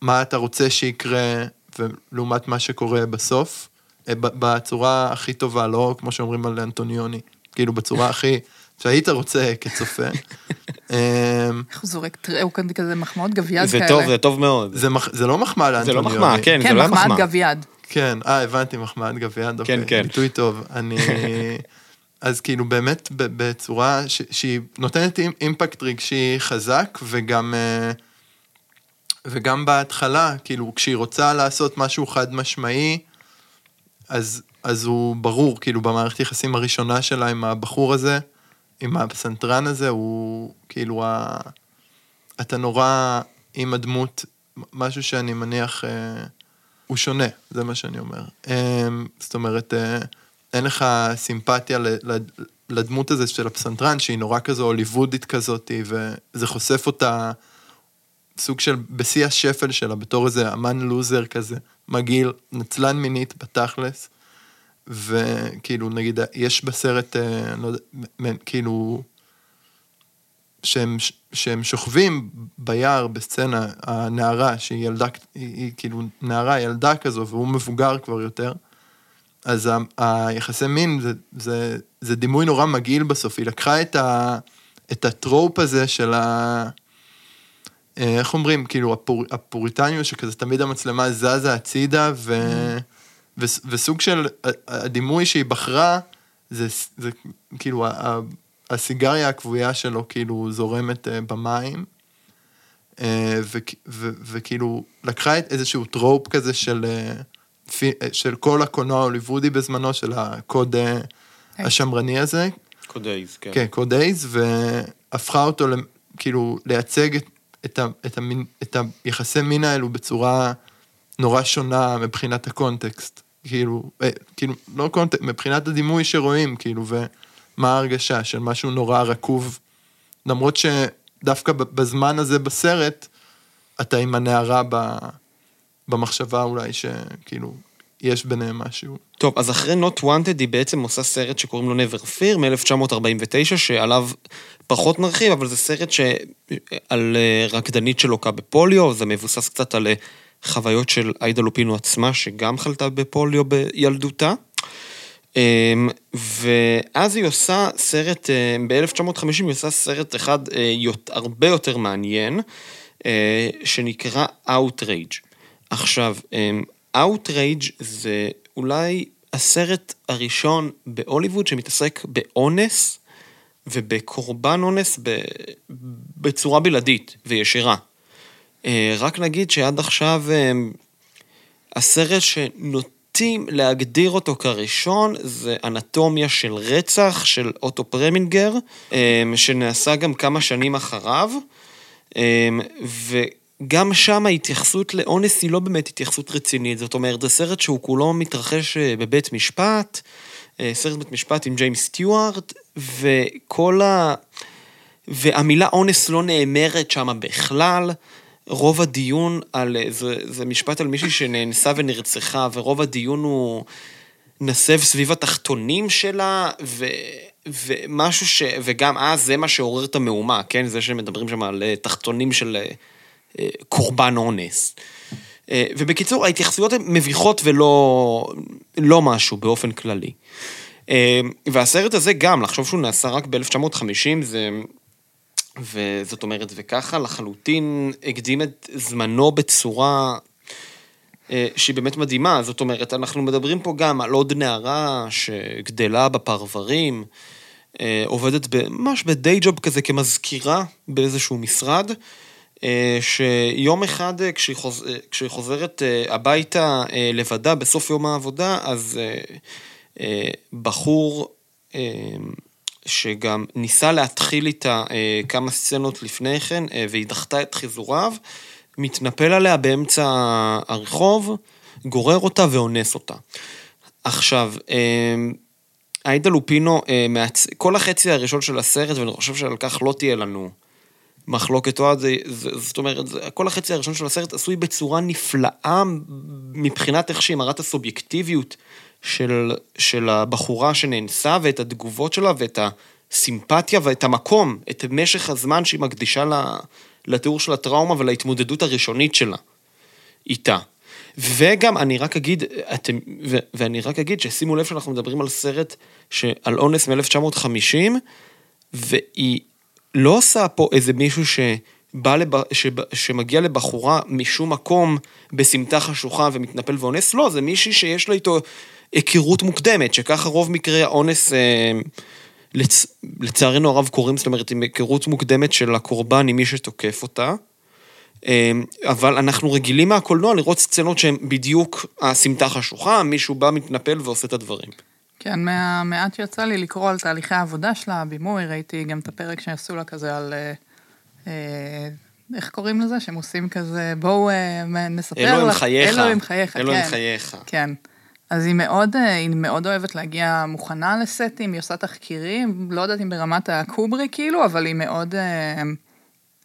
מה אתה רוצה שיקרה, ולעומת מה שקורה בסוף, אה, בצורה הכי טובה, לא כמו שאומרים על אנטוניוני, כאילו בצורה הכי שהיית רוצה כצופה. אה, איך הוא זורק, תראה, הוא כאן כזה מחמאות גביד זה כאלה. טוב, זה טוב מאוד. זה. זה לא מחמאה זה לאנטוניוני. לא מחמאה, כן, זה כן, לא היה מחמאת מחמאה. גביד. כן, אה, הבנתי, מחמאת גביעד, אוקיי. כן. ביטוי טוב. אני... אז כאילו באמת ב- בצורה ש... שהיא נותנת אימ- אימפקט רגשי חזק, וגם... אה, וגם בהתחלה, כאילו, כשהיא רוצה לעשות משהו חד משמעי, אז, אז הוא ברור, כאילו, במערכת יחסים הראשונה שלה עם הבחור הזה, עם הפסנתרן הזה, הוא כאילו, ה... אתה נורא עם הדמות, משהו שאני מניח, אה, הוא שונה, זה מה שאני אומר. אה, זאת אומרת, אה, אין לך סימפתיה ל, ל, לדמות הזה של הפסנתרן, שהיא נורא כזו הוליוודית כזאת, וזה חושף אותה סוג של, בשיא השפל שלה, בתור איזה אמן לוזר כזה, מגעיל, נצלן מינית בתכלס, וכאילו, נגיד, יש בסרט, אה, לא יודע, כאילו, שהם, שהם שוכבים ביער בסצנה, הנערה, שהיא ילדה, היא, היא כאילו נערה, ילדה כזו, והוא מבוגר כבר יותר, אז היחסי מין זה, זה, זה דימוי נורא מגעיל בסוף, היא לקחה את, ה, את ה trope הזה של ה... אה, איך אומרים, כאילו הפור, הפוריטניות שכזה תמיד המצלמה זזה הצידה ו, ו, וסוג של הדימוי שהיא בחרה זה, זה כאילו ה- ה- הסיגריה הכבויה שלו כאילו זורמת אה, במים. אה, ו, ו, וכאילו לקחה את איזשהו trope כזה של, אה, פי- אה, של כל הקולנוע ההוליוודי בזמנו של הקוד אה, השמרני הזה. קודייז, כן. כן, קוד אייז, והפכה אותו, למ- כאילו, לייצג את, את, ה, את, המין, את היחסי מין האלו בצורה נורא שונה מבחינת הקונטקסט. כאילו, אה, כאילו, לא קונטקסט, מבחינת הדימוי שרואים, כאילו, ומה ההרגשה של משהו נורא רקוב. למרות שדווקא בזמן הזה בסרט, אתה עם הנערה ב, במחשבה אולי שכאילו, יש ביניהם משהו. טוב, אז אחרי Not Wanted היא בעצם עושה סרט שקוראים לו Never Fear מ-1949, שעליו פחות נרחיב, אבל זה סרט שעל אה, רקדנית שלוקה בפוליו, זה מבוסס קצת על אה, חוויות של עאידה לופינו עצמה, שגם חלתה בפוליו בילדותה. אמ, ואז היא עושה סרט, אה, ב-1950 היא עושה סרט אחד הרבה יותר מעניין, שנקרא Outrage. עכשיו, אמ, Outrage זה אולי הסרט הראשון בהוליווד שמתעסק באונס ובקורבן אונס בצורה בלעדית וישירה. אה, רק נגיד שעד עכשיו אה, הסרט שנוטים להגדיר אותו כראשון זה אנטומיה של רצח של אוטו פרמינגר, אה, שנעשה גם כמה שנים אחריו, אה, וגם שם ההתייחסות לאונס היא לא באמת התייחסות רצינית, זאת אומרת, זה סרט שהוא כולו מתרחש אה, בבית משפט, אה, סרט בית משפט עם ג'יימס סטיוארט, וכל ה... והמילה אונס לא נאמרת שם בכלל. רוב הדיון על, זה, זה משפט על מישהי שנאנסה ונרצחה, ורוב הדיון הוא נסב סביב התחתונים שלה, ו, ומשהו ש... וגם אז זה מה שעורר את המהומה, כן? זה שמדברים שם על אה, תחתונים של אה, אה, קורבן אונס. ובקיצור, ההתייחסויות הן מביכות ולא לא משהו באופן כללי. והסרט הזה גם, לחשוב שהוא נעשה רק ב-1950, זה... וזאת אומרת, וככה לחלוטין הקדים את זמנו בצורה אה, שהיא באמת מדהימה. זאת אומרת, אנחנו מדברים פה גם על עוד נערה שגדלה בפרברים, אה, עובדת ממש בדיי ג'וב כזה כמזכירה באיזשהו משרד, אה, שיום אחד כשהיא, חוז... כשהיא חוזרת הביתה לבדה בסוף יום העבודה, אז בחור שגם ניסה להתחיל איתה כמה סצנות לפני כן, והיא דחתה את חיזוריו, מתנפל עליה באמצע הרחוב, גורר אותה ואונס אותה. עכשיו, עאידה לופינו, אה. כל החצי הראשון של הסרט, ואני חושב שעל כך לא תהיה לנו מחלוקת אוהד, זאת אומרת, כל החצי הראשון של הסרט עשוי בצורה נפלאה מבחינת איך שהיא מראה את הסובייקטיביות של, של הבחורה שנאנסה, ואת התגובות שלה, ואת הסימפתיה, ואת המקום, את משך הזמן שהיא מקדישה לתיאור של הטראומה ולהתמודדות הראשונית שלה איתה. וגם, אני רק אגיד, אתם, ו, ואני רק אגיד ששימו לב שאנחנו מדברים על סרט על אונס מ-1950, והיא לא עושה פה איזה מישהו שבא לב, ש, שמגיע לבחורה משום מקום בסמטה חשוכה ומתנפל ואונס, לא, זה מישהי שיש לה איתו היכרות מוקדמת, שככה רוב מקרי האונס, אה, לצ, לצערנו הרב קורים, זאת אומרת, עם היכרות מוקדמת של הקורבן עם מי שתוקף אותה. אמ, אבל אנחנו רגילים מהקולנוע לראות סצנות שהן בדיוק הסמטה חשוכה, מישהו בא, מתנפל ועושה את הדברים. כן, מהמעט שיצא לי לקרוא על תהליכי העבודה שלה, הבימוי, ראיתי גם את הפרק שעשו לה כזה על... אה, אה, איך קוראים לזה? שהם עושים כזה, בואו אה, נספר לך. אלוהים חייך. אלוהים חייך, אלוהים כן. חייך. כן. אז היא מאוד, היא מאוד אוהבת להגיע מוכנה לסטים, היא עושה תחקירים, לא יודעת אם ברמת הקוברי כאילו, אבל היא מאוד...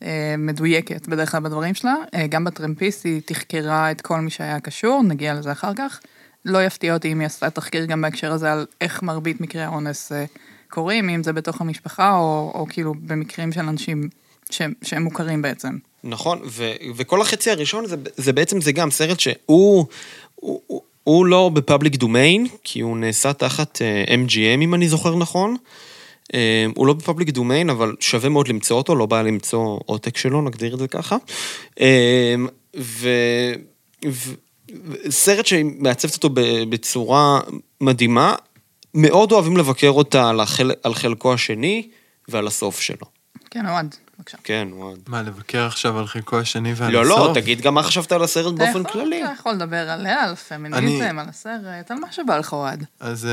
אה, מדויקת בדרך כלל בדברים שלה. אה, גם בטרמפיסט היא תחקרה את כל מי שהיה קשור, נגיע לזה אחר כך. לא יפתיע אותי אם היא עשתה תחקיר גם בהקשר הזה על איך מרבית מקרי האונס אה, קורים, אם זה בתוך המשפחה או, או כאילו במקרים של אנשים שהם, שהם מוכרים בעצם. נכון, ו, וכל החצי הראשון זה, זה בעצם, זה גם סרט שהוא... הוא, הוא, הוא לא בפאבליק דומיין, כי הוא נעשה תחת MGM, אם אני זוכר נכון. אמ, הוא לא בפאבליק דומיין, אבל שווה מאוד למצוא אותו, לא בעיה למצוא עותק שלו, נגדיר את זה ככה. אמ, ו... ו... סרט שמעצבת אותו בצורה מדהימה, מאוד אוהבים לבקר אותה על, החל... על חלקו השני ועל הסוף שלו. כן, אוהד, בבקשה. כן, אוהד. מה, לבקר עכשיו על חלקו השני ועל לא, הסוף? לא, לא, תגיד גם מה חשבת על הסרט באופן יכול, כללי. אתה יכול לדבר עליה, על פמיניזם, אני... על הסרט, על מה שבא לך, אוהד. אז...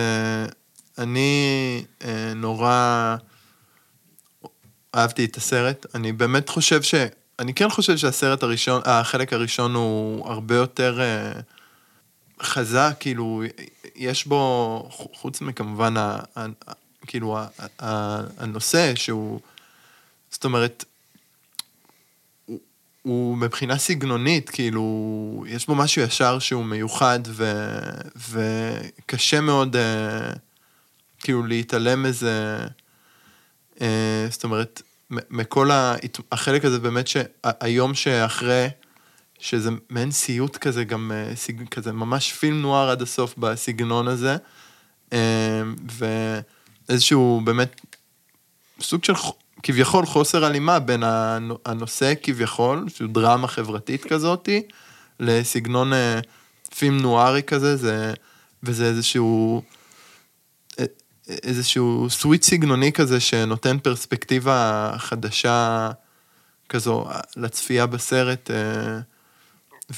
Uh... אני אה, נורא אהבתי את הסרט. אני באמת חושב ש... אני כן חושב שהסרט הראשון, החלק הראשון הוא הרבה יותר אה, חזק, כאילו, יש בו, חוץ מכמובן, כאילו, הנושא שהוא, זאת אומרת, הוא, הוא מבחינה סגנונית, כאילו, יש בו משהו ישר שהוא מיוחד ו, וקשה מאוד... אה, כאילו להתעלם מזה, אה, זאת אומרת, מכל ה... החלק הזה באמת שהיום שאחרי, שזה מעין סיוט כזה, גם אה, סיג, כזה ממש פילם נוער עד הסוף בסגנון הזה, אה, ואיזשהו באמת סוג של כביכול חוסר הלימה בין הנושא כביכול, שהוא דרמה חברתית כזאתי, לסגנון אה, פילם נוארי כזה, זה, וזה איזשהו... איזשהו סוויט סגנוני כזה שנותן פרספקטיבה חדשה כזו לצפייה בסרט, אה,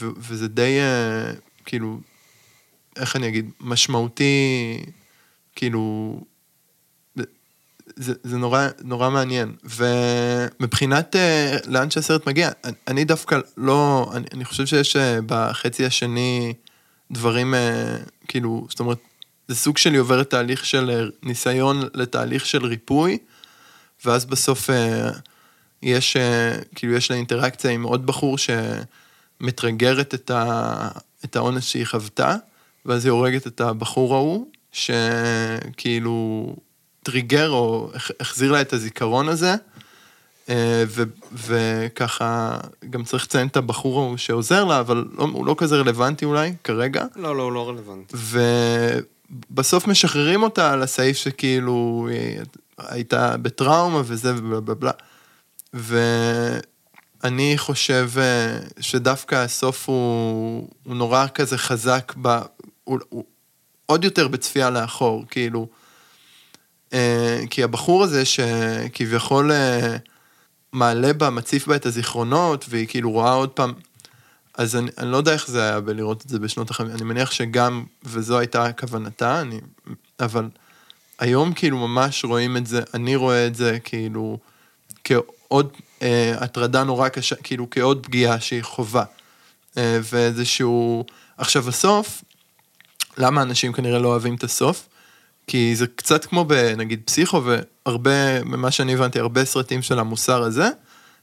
וזה די, אה, כאילו, איך אני אגיד, משמעותי, כאילו, זה, זה נורא, נורא מעניין. ומבחינת uh, לאן שהסרט מגיע, אני, דווקא לא, אני, אני חושב שיש בחצי השני דברים, כאילו, זאת אומרת, זה סוג שלי עוברת תהליך של אה, ניסיון לתהליך של ריפוי, ואז בסוף אה, יש, אה, כאילו, יש לה אינטראקציה עם עוד בחור שמטרגרת את, ה, את האונס שהיא חוותה, ואז היא הורגת את הבחור ההוא, שכאילו טריגר או הח- החזיר לה את הזיכרון הזה. ו, וככה, גם צריך לציין את הבחור ההוא שעוזר לה, אבל לא, הוא לא כזה רלוונטי אולי, כרגע. לא, לא, הוא לא רלוונטי. ובסוף משחררים אותה על הסעיף שכאילו היא הייתה בטראומה וזה ובלה בלה בלה. ואני חושב אה, שדווקא הסוף הוא, הוא נורא כזה חזק, ב, הוא, הוא עוד יותר בצפייה לאחור, כאילו. אה, כי הבחור הזה שכביכול אה, מעלה בה, מציף בה את הזיכרונות, והיא כאילו רואה עוד פעם, אז אני, אני לא יודע איך זה היה בלראות את זה בשנות ה-50, אני מניח שגם, וזו הייתה כוונתה, אני, אבל היום כאילו ממש רואים את זה, אני רואה את זה כאילו כעוד אה, הטרדה נורא קשה, כאילו כעוד פגיעה שהיא חובה. אה, ואיזשהו... עכשיו הסוף, למה אנשים כנראה לא אוהבים את הסוף? כי זה קצת כמו בנגיד פסיכו, והרבה, ממה שאני הבנתי, הרבה סרטים של המוסר הזה,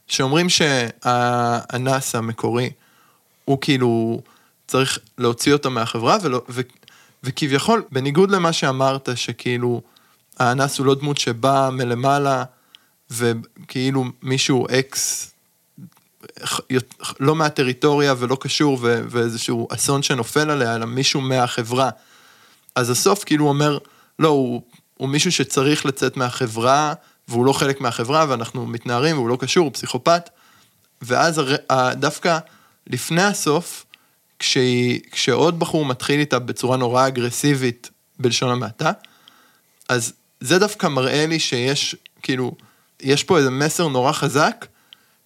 שאומרים שהאנס המקורי, הוא כאילו צריך להוציא אותו מהחברה, ולא, ו, וכביכול, בניגוד למה שאמרת, שכאילו האנס הוא לא דמות שבאה מלמעלה, וכאילו מישהו אקס, לא מהטריטוריה ולא קשור, ו, ואיזשהו אסון שנופל עליה, אלא מישהו מהחברה. אז הסוף כאילו אומר, לא, הוא, הוא מישהו שצריך לצאת מהחברה, והוא לא חלק מהחברה, ואנחנו מתנערים, והוא לא קשור, הוא פסיכופת. ואז הר... דווקא לפני הסוף, כשהיא, כשעוד בחור מתחיל איתה בצורה נורא אגרסיבית, בלשון המעטה, אז זה דווקא מראה לי שיש, כאילו, יש פה איזה מסר נורא חזק,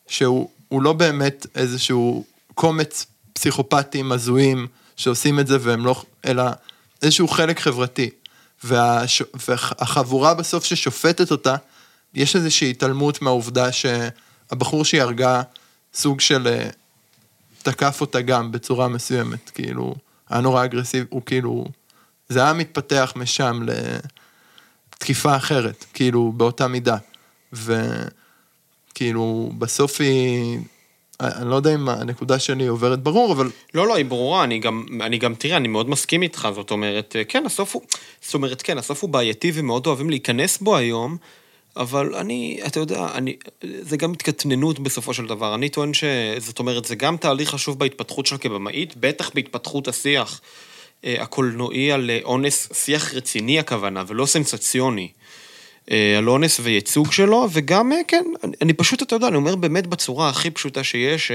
שהוא לא באמת איזשהו קומץ פסיכופטים הזויים שעושים את זה והם לא, אלא איזשהו חלק חברתי. והש... והחבורה בסוף ששופטת אותה, יש איזושהי התעלמות מהעובדה שהבחור שהיא הרגה סוג של אה, תקף אותה גם בצורה מסוימת, כאילו, היה נורא אגרסיבי, הוא כאילו, זה היה מתפתח משם לתקיפה אחרת, כאילו, באותה מידה. וכאילו, בסוף היא, אני לא יודע אם הנקודה שלי עוברת ברור, אבל... לא, לא, היא ברורה, אני גם, אני גם, תראה, אני מאוד מסכים איתך, זאת אומרת, כן, הסוף הוא, זאת אומרת, כן, הסוף הוא בעייתי ומאוד אוהבים להיכנס בו היום, אבל אני, אתה יודע, אני, זה גם התקטננות בסופו של דבר. אני טוען ש... זאת אומרת, זה גם תהליך חשוב בהתפתחות שלה כבמאית, בטח בהתפתחות השיח אה, הקולנועי על אונס, שיח רציני הכוונה, ולא סנסציוני. אה, על אונס וייצוג שלו, וגם, כן, אני, אני פשוט, אתה יודע, אני אומר באמת בצורה הכי פשוטה שיש,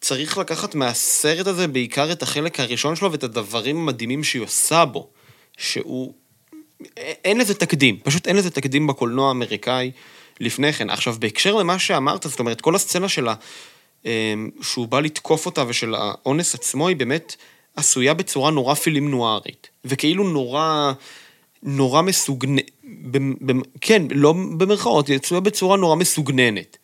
צריך לקחת מהסרט הזה בעיקר את החלק הראשון שלו ואת הדברים המדהימים שהיא עושה בו, שהוא אין לזה תקדים, פשוט אין לזה תקדים בקולנוע האמריקאי לפני כן. עכשיו, בהקשר למה שאמרת, זאת אומרת, כל הסצנה שלה, שהוא בא לתקוף אותה ושל האונס עצמו, היא באמת עשויה בצורה נורא פילים נוארית. וכאילו נורא, נורא מסוגננת, כן, לא במרכאות, היא עשויה בצורה נורא מסוגננת.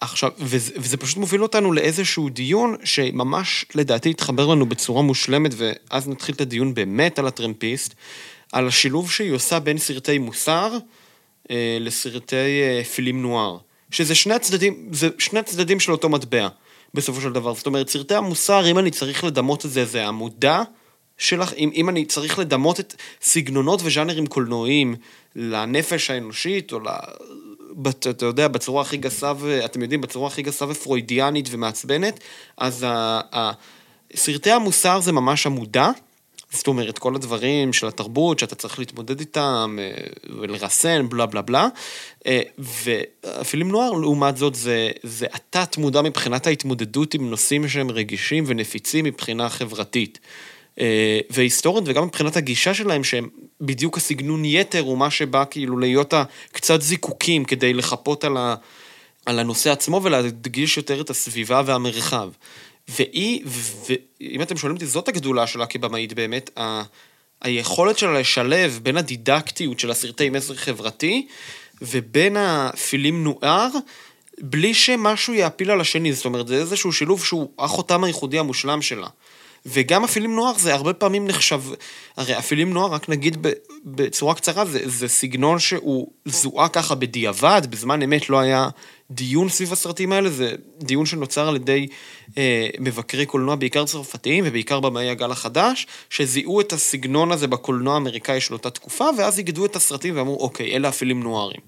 עכשיו, וזה, וזה פשוט מוביל אותנו לאיזשהו דיון שממש לדעתי התחבר לנו בצורה מושלמת, ואז נתחיל את הדיון באמת על הטרמפיסט. על השילוב שהיא עושה בין סרטי מוסר אה, לסרטי אה, פילים נואר. שזה שני הצדדים, זה שני הצדדים של אותו מטבע, בסופו של דבר. זאת אומרת, סרטי המוסר, אם אני צריך לדמות את זה, זה המודע שלך, אם, אם אני צריך לדמות את סגנונות וז'אנרים קולנועיים לנפש האנושית, או ל... בת, אתה יודע, בצורה הכי גסה, ואתם יודעים, בצורה הכי גסה ופרוידיאנית ומעצבנת, אז ה, ה, סרטי המוסר זה ממש המודע. זאת אומרת, כל הדברים של התרבות שאתה צריך להתמודד איתם ולרסן, בלה בלה בלה. והפילים נוער, לעומת זאת, זה, זה התת מודע מבחינת ההתמודדות עם נושאים שהם רגישים ונפיצים מבחינה חברתית. והיסטורית וגם מבחינת הגישה שלהם, שהם בדיוק הסגנון יתר, הוא מה שבא כאילו להיות קצת זיקוקים כדי לחפות על, ה, על הנושא עצמו ולהדגיש יותר את הסביבה והמרחב. והיא, ואם אתם שואלים אותי, זאת הגדולה שלה כבמאית באמת, ה... היכולת שלה לשלב בין הדידקטיות של הסרטי מסר חברתי ובין הפילים נוער, בלי שמשהו יעפיל על השני, זאת אומרת, זה איזשהו שילוב שהוא החותם הייחודי המושלם שלה. וגם הפילים נוער זה הרבה פעמים נחשב, הרי הפילים נוער, רק נגיד בצורה קצרה, זה, זה סגנון שהוא זוהה ככה בדיעבד, בזמן אמת לא היה דיון סביב הסרטים האלה, זה דיון שנוצר על ידי אה, מבקרי קולנוע, בעיקר צרפתיים ובעיקר במאי הגל החדש, שזיהו את הסגנון הזה בקולנוע האמריקאי של אותה תקופה, ואז איגדו את הסרטים ואמרו, אוקיי, אלה הפילים נוערים.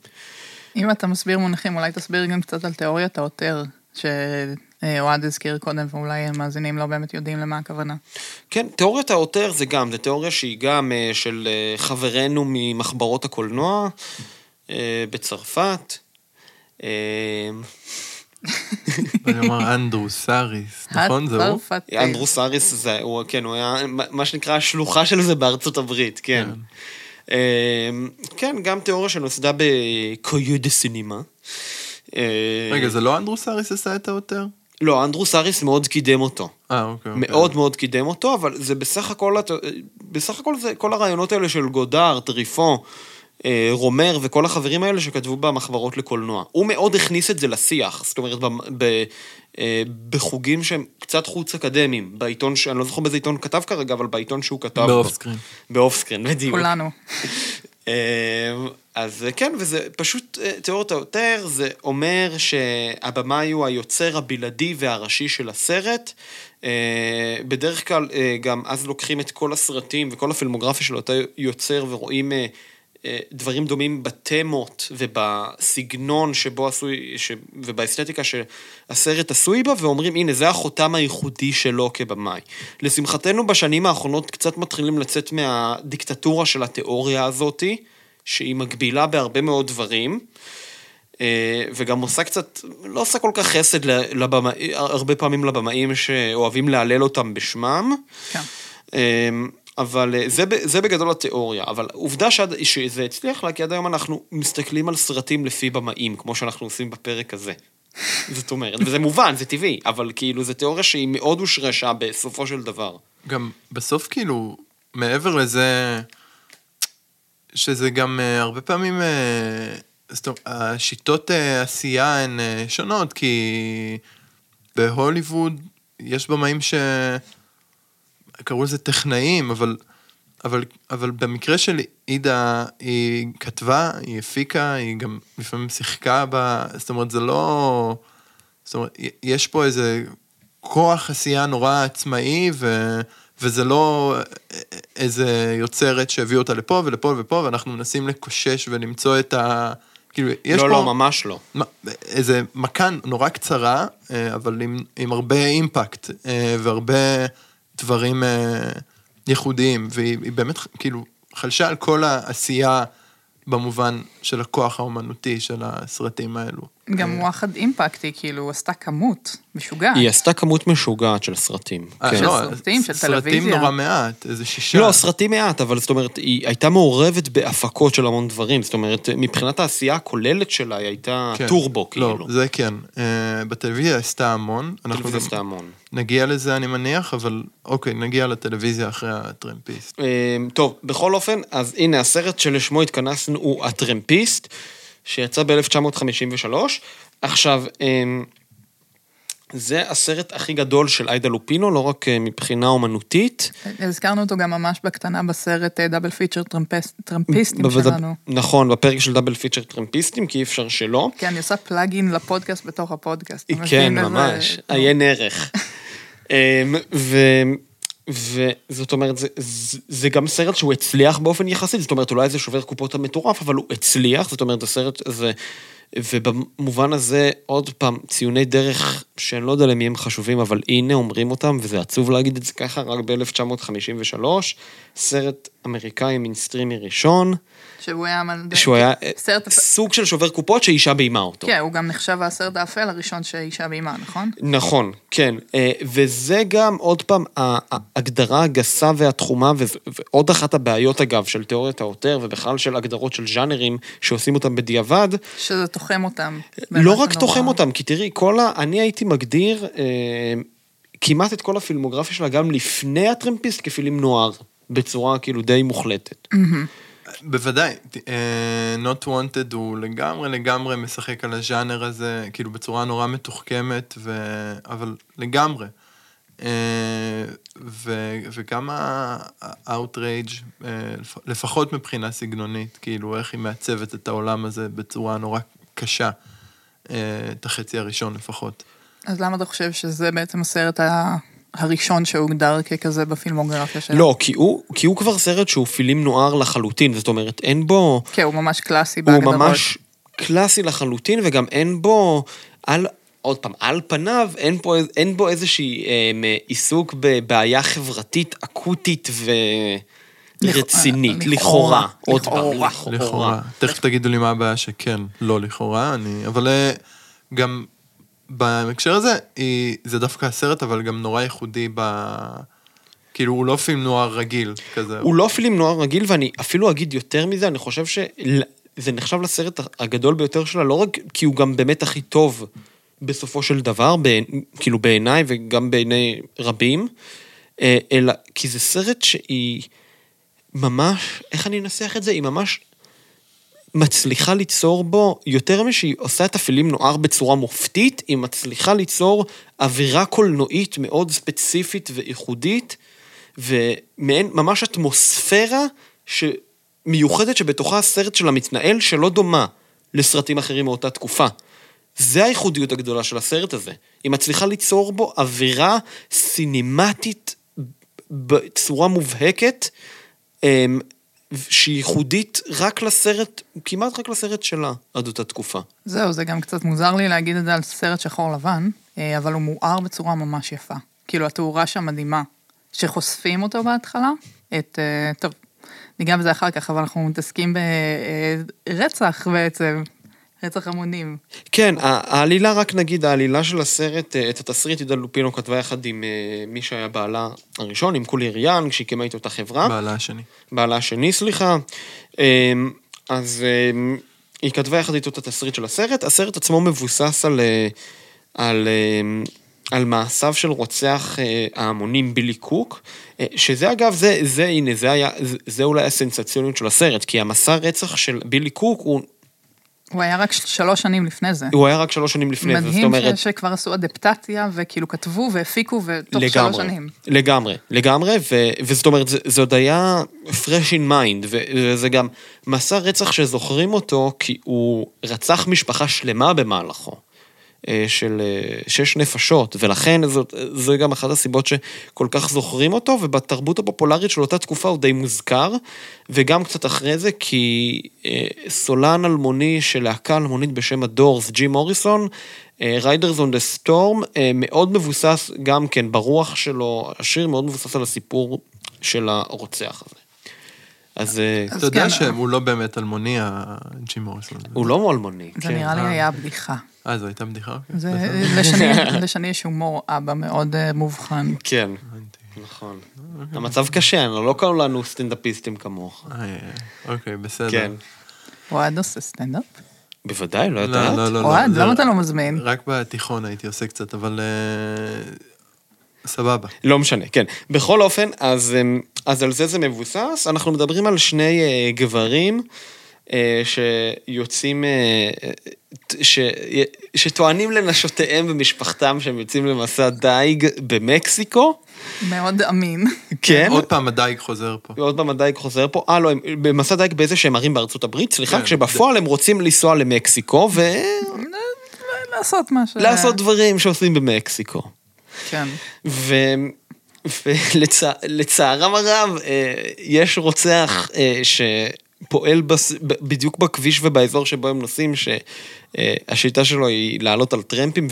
אם אתה מסביר מונחים, אולי תסביר גם קצת על תיאוריית העותר, שאוהד הזכיר קודם, ואולי המאזינים לא באמת יודעים למה הכוונה. כן, תיאוריית העותר זה גם, זו תיאוריה שהיא גם אה, של אה, חברינו ממחברות הקולנוע אה, בצרפת. אה, אני אומר אנדרו סאריס, נכון? זה הוא? אנדרו סאריס, זה, הוא, כן, הוא היה מה שנקרא השלוחה של זה בארצות הברית, כן. אה, כן, גם תיאוריה שנוסדה בקויו דה סינימה. אה, רגע, זה לא אנדרו סאריס עשה את ה auteur? לא, אנדרו סאריס מאוד קידם אותו. אה, אוקיי. אוקיי. מאוד מאוד קידם אותו, אבל זה בסך הכל, בסך הכל זה כל הרעיונות האלה של גודאר, טריפו, אה, רומר וכל החברים האלה שכתבו במחברות לקולנוע. הוא מאוד הכניס את זה לשיח, זאת אומרת, במ- ב, אה, בחוגים שהם קצת חוץ אקדמיים, בעיתון, ש- אני לא זוכר באיזה עיתון הוא כתב כרגע, אבל בעיתון שהוא כתב. ב Off Screen. ב Off Screen, בדיוק. כולנו. אה, אז אה, כן, וזה פשוט, אה, תיאוריות העותר, זה אומר שהבמאי הוא היוצר הבלעדי והראשי של הסרט. אה, בדרך כלל אה, גם אז לוקחים את כל הסרטים וכל הפילמוגרפיה של אותו יוצר ורואים אה, אה, דברים דומים בתמות ובסגנון שבו עשוי, ש... ובאסתטיקה שהסרט עשוי בה, ואומרים, הנה, זה החותם הייחודי שלו כבמאי. לשמחתנו, בשנים האחרונות קצת מתחילים לצאת מהדיקטטורה של התיאוריה הזאתי, שהיא מגבילה בהרבה מאוד דברים. אה, וגם עושה קצת, לא עושה כל כך חסד לבמאי, הרבה פעמים לבמאים שאוהבים להלל אותם בשמם. כן. אבל אה, זה, זה בגדול התיאוריה, אבל עובדה שעד, שזה הצליח לה, כי עד היום אנחנו מסתכלים על סרטים לפי במאים, כמו שאנחנו עושים בפרק הזה. זאת אומרת, וזה מובן, זה טבעי, אבל כאילו, זו תיאוריה שהיא מאוד הושרשה בסופו של דבר. גם בסוף כאילו, מעבר לזה, שזה גם אה, הרבה פעמים, אה, זאת אומרת, השיטות אה, עשייה הן אה, שונות, כי בהוליווד יש במאים ש... קראו לזה טכנאים, אבל, אבל, אבל במקרה של עידה, היא כתבה, היא הפיקה, היא גם לפעמים שיחקה בה, זאת אומרת, זה לא... זאת אומרת, יש פה איזה כוח עשייה נורא עצמאי, ו, וזה לא איזה יוצרת שהביאו אותה לפה ולפה ופה, ואנחנו מנסים לקושש ולמצוא את ה... כאילו, יש לא, פה... לא, ממש לא. איזה מכאן נורא קצרה, אבל עם, עם הרבה אימפקט והרבה דברים אה, ייחודיים, והיא היא באמת כאילו חלשה על כל העשייה במובן של הכוח האומנותי של הסרטים האלו. גם וואחד אימפקט, היא כאילו עשתה כמות משוגעת. היא עשתה כמות משוגעת של סרטים. אה, כן. לא, סרטים, של סרטים טלוויזיה. נורא מעט, איזה שישה. לא, סרטים מעט, אבל זאת אומרת, היא הייתה מעורבת בהפקות של המון דברים. זאת אומרת, מבחינת העשייה הכוללת שלה, היא הייתה כן. טורבו, כאילו. לא, זה כן. אה, בטלוויזיה עשתה המון. אנחנו טלוויזיה גם עשתה המון. נגיע לזה, אני מניח, אבל אוקיי, נגיע לטלוויזיה אחרי הטרמפיסט. טוב, בכל אופן, אז הנה, הסרט שלשמו התכנסנו הוא הטרמפיסט, שיצא ב-1953. עכשיו, אמ, זה הסרט הכי גדול של איידה לופינו, לא רק אה, מבחינה אומנותית. הזכרנו אותו גם ממש בקטנה בסרט Double Feature טרמפיסטים בוודא- שלנו. נכון, בפרק של Double Feature טרמפיסטים, כי אי אפשר שלא. כן, אני עושה plugging לפודקאסט בתוך הפודקאסט. כן, ממש, עיין ערך. אמ, ו- וזאת אומרת, זה, זה, זה גם סרט שהוא הצליח באופן יחסי, זאת אומרת, אולי זה שובר קופות המטורף, אבל הוא הצליח, זאת אומרת, הסרט הזה, ובמובן הזה, עוד פעם, ציוני דרך שאני לא יודע למי הם חשובים, אבל הנה אומרים אותם, וזה עצוב להגיד את זה ככה, רק ב-1953, סרט אמריקאי מינסטרימי ראשון, שהוא היה... שהוא היה אה, סרט... סוג של שובר קופות שאישה ביימה אותו. כן, הוא גם נחשב הסרט האפל הראשון שאישה ביימה, נכון? נכון, כן. אה, וזה גם, עוד פעם, ההגדרה הגסה והתחומה, ועוד אחת הבעיות, אגב, של תיאוריית ה auteur, ובכלל של הגדרות של ז'אנרים שעושים אותם בדיעבד, שזה תוחם אותם. לא רק. תוחם אותם, כי תראי, כל ה... אני הייתי מגדיר אה, כמעט את כל הפילמוגרפיה שלה גם לפני הטרמפיסט כפילים נוער, בצורה כאילו די מוחלטת. בוודאי, אה, Not Wanted הוא לגמרי לגמרי משחק על הז'אנר הזה, כאילו בצורה נורא מתוחכמת, ו... אבל לגמרי. אה, ו- וגם ה-outrage, אה, לפ- לפחות מבחינה סגנונית, כאילו איך היא מעצבת את העולם הזה בצורה נורא קשה, אה, את החצי הראשון לפחות. אז למה אתה חושב שזה בעצם הסרט ה- הראשון שהוגדר ככזה בפילמוגרפיה שלו? לא, כי הוא, כי הוא כבר סרט שהוא פילים נוער לחלוטין, זאת אומרת, אין בו... כן, הוא ממש קלאסי הוא בהגדרות. ממש קלאסי לחלוטין, וגם אין בו, על, עוד פעם, על פניו, אין, פה, אין בו איזושהי אה, עיסוק בבעיה חברתית אקוטית ורצינית, לכ- לכאורה. עוד פעם, לכאורה. תכף תגידו לי מה הבעיה שכן, לא לכאורה, אני... אבל אה, גם בהקשר הזה, זה דווקא הסרט, אבל גם נורא ייחודי ב... כאילו, הוא לא פילם נוער רגיל, כזה. הוא לא פילים נוער רגיל, ואני אפילו אגיד יותר מזה, אני חושב שזה נחשב לסרט הגדול ביותר שלה, לא רק כי הוא גם באמת הכי טוב בסופו של דבר, בעיני, כאילו בעיניי וגם בעיני רבים, אה, אלא כי זה סרט שהיא ממש, איך אני אנסח את זה? היא ממש מצליחה ליצור בו, יותר משהיא עושה את הפילים נוער בצורה מופתית, היא מצליחה ליצור אווירה קולנועית מאוד ספציפית וייחודית, ומעין ממש אטמוספירה. מיוחדת שבתוכה הסרט שלה מתנהל, שלא דומה לסרטים אחרים מאותה תקופה. זה הייחודיות הגדולה של הסרט הזה. היא מצליחה ליצור בו אווירה סינמטית בצורה מובהקת, שהיא ייחודית רק לסרט, כמעט רק לסרט שלה עד אותה תקופה. זהו, זה גם קצת מוזר לי להגיד את זה על סרט שחור לבן, אה, אבל הוא מואר בצורה ממש יפה. כאילו, התאורה שם מדהימה. שחושפים אותו בהתחלה, את... אה, טוב, ניגע בזה אחר כך, אבל אנחנו מתעסקים ברצח בעצם, רצח המונים. כן, העלילה, רק נגיד, העלילה של הסרט, אה, את התסריט עידן לופינו כתבה יחד עם אה, מי שהיה בעלה הראשון, עם קולי ריאן, כשהיא הקימה איתו את החברה. בעלה השני. בעלה השני, סליחה. אמ, אז אמ, היא כתבה יחד איתו את התסריט של הסרט. הסרט עצמו מבוסס על, אה, על, אמ, על מעשיו של רוצח ההמונים בילי קוק, שזה אגב, זה, זה, הנה, זה היה, זה, זה אולי הסנסציוניות של הסרט, כי המסע רצח של בילי קוק, הוא, הוא היה רק שלוש שנים לפני זה. הוא היה רק שלוש שנים לפני זה, זאת מדהים אומרת... ש- שכבר עשו אדפטציה, וכאילו כתבו והפיקו, ותוך שלוש שנים. לגמרי, לגמרי, ו, וזאת אומרת, זה, זה עוד היה fresh in mind, ו, וזה גם מסע רצח שזוכרים אותו, כי הוא רצח משפחה שלמה במהלכו, של אה, שש נפשות, ולכן זאת, זה גם אחת הסיבות שכל כך זוכרים אותו, ובתרבות הפופולרית של אותה תקופה הוא די מוזכר, וגם קצת אחרי זה, כי אה, סולן אלמוני של להקה אלמונית בשם ה Doors, ג'ים מוריסון, Riders on the Storm, מאוד מבוסס גם כן ברוח שלו, השיר מאוד מבוסס על הסיפור של הרוצח הזה. אז אה, אז אתה יודע כן. שהוא לא באמת אלמוני, הג'ים מוריסון. הוא לא אלמוני. זה כן. נראה לי היה בדיחה. אה, זו הייתה בדיחה? אוקיי, זה. לשני, יש הומור אבא מאוד אה, מובחן. כן, נכון. המצב קשה, לא קראו לנו סטנדאפיסטים כמוך. אה, אה, אה, אוקיי, בסדר. כן. אוהד עושה סטנדאפ? בוודאי, לא לא, יודעת. לא, לא. אוהד, זה- למה אתה לא מזמין? רק בתיכון הייתי עושה קצת, אבל... סבבה. לא משנה, כן. בכל אופן, אז, אמ, אז על זה זה מבוסס. אנחנו מדברים על שני אה, גברים אה, שיוצאים, אה, ש, שטוענים לנשותיהם ומשפחתם שהם יוצאים למסע דייג במקסיקו. מאוד אמין. כן. עוד פעם הדייג חוזר פה. ועוד פעם הדייג חוזר פה, אה לא, הם במסע דייג באיזה שהם ערים בארצות הברית, סליחה, כן. כשבפועל הם רוצים לנסוע למקסיקו לעשות משהו. ולעשות דברים שעושים במקסיקו. כן. ולצערם הרב, אה, יש רוצח אה, שפועל בס... בדיוק בכביש ובאזור שבו הם נוסעים, שהשיטה שלו היא לעלות על טרמפים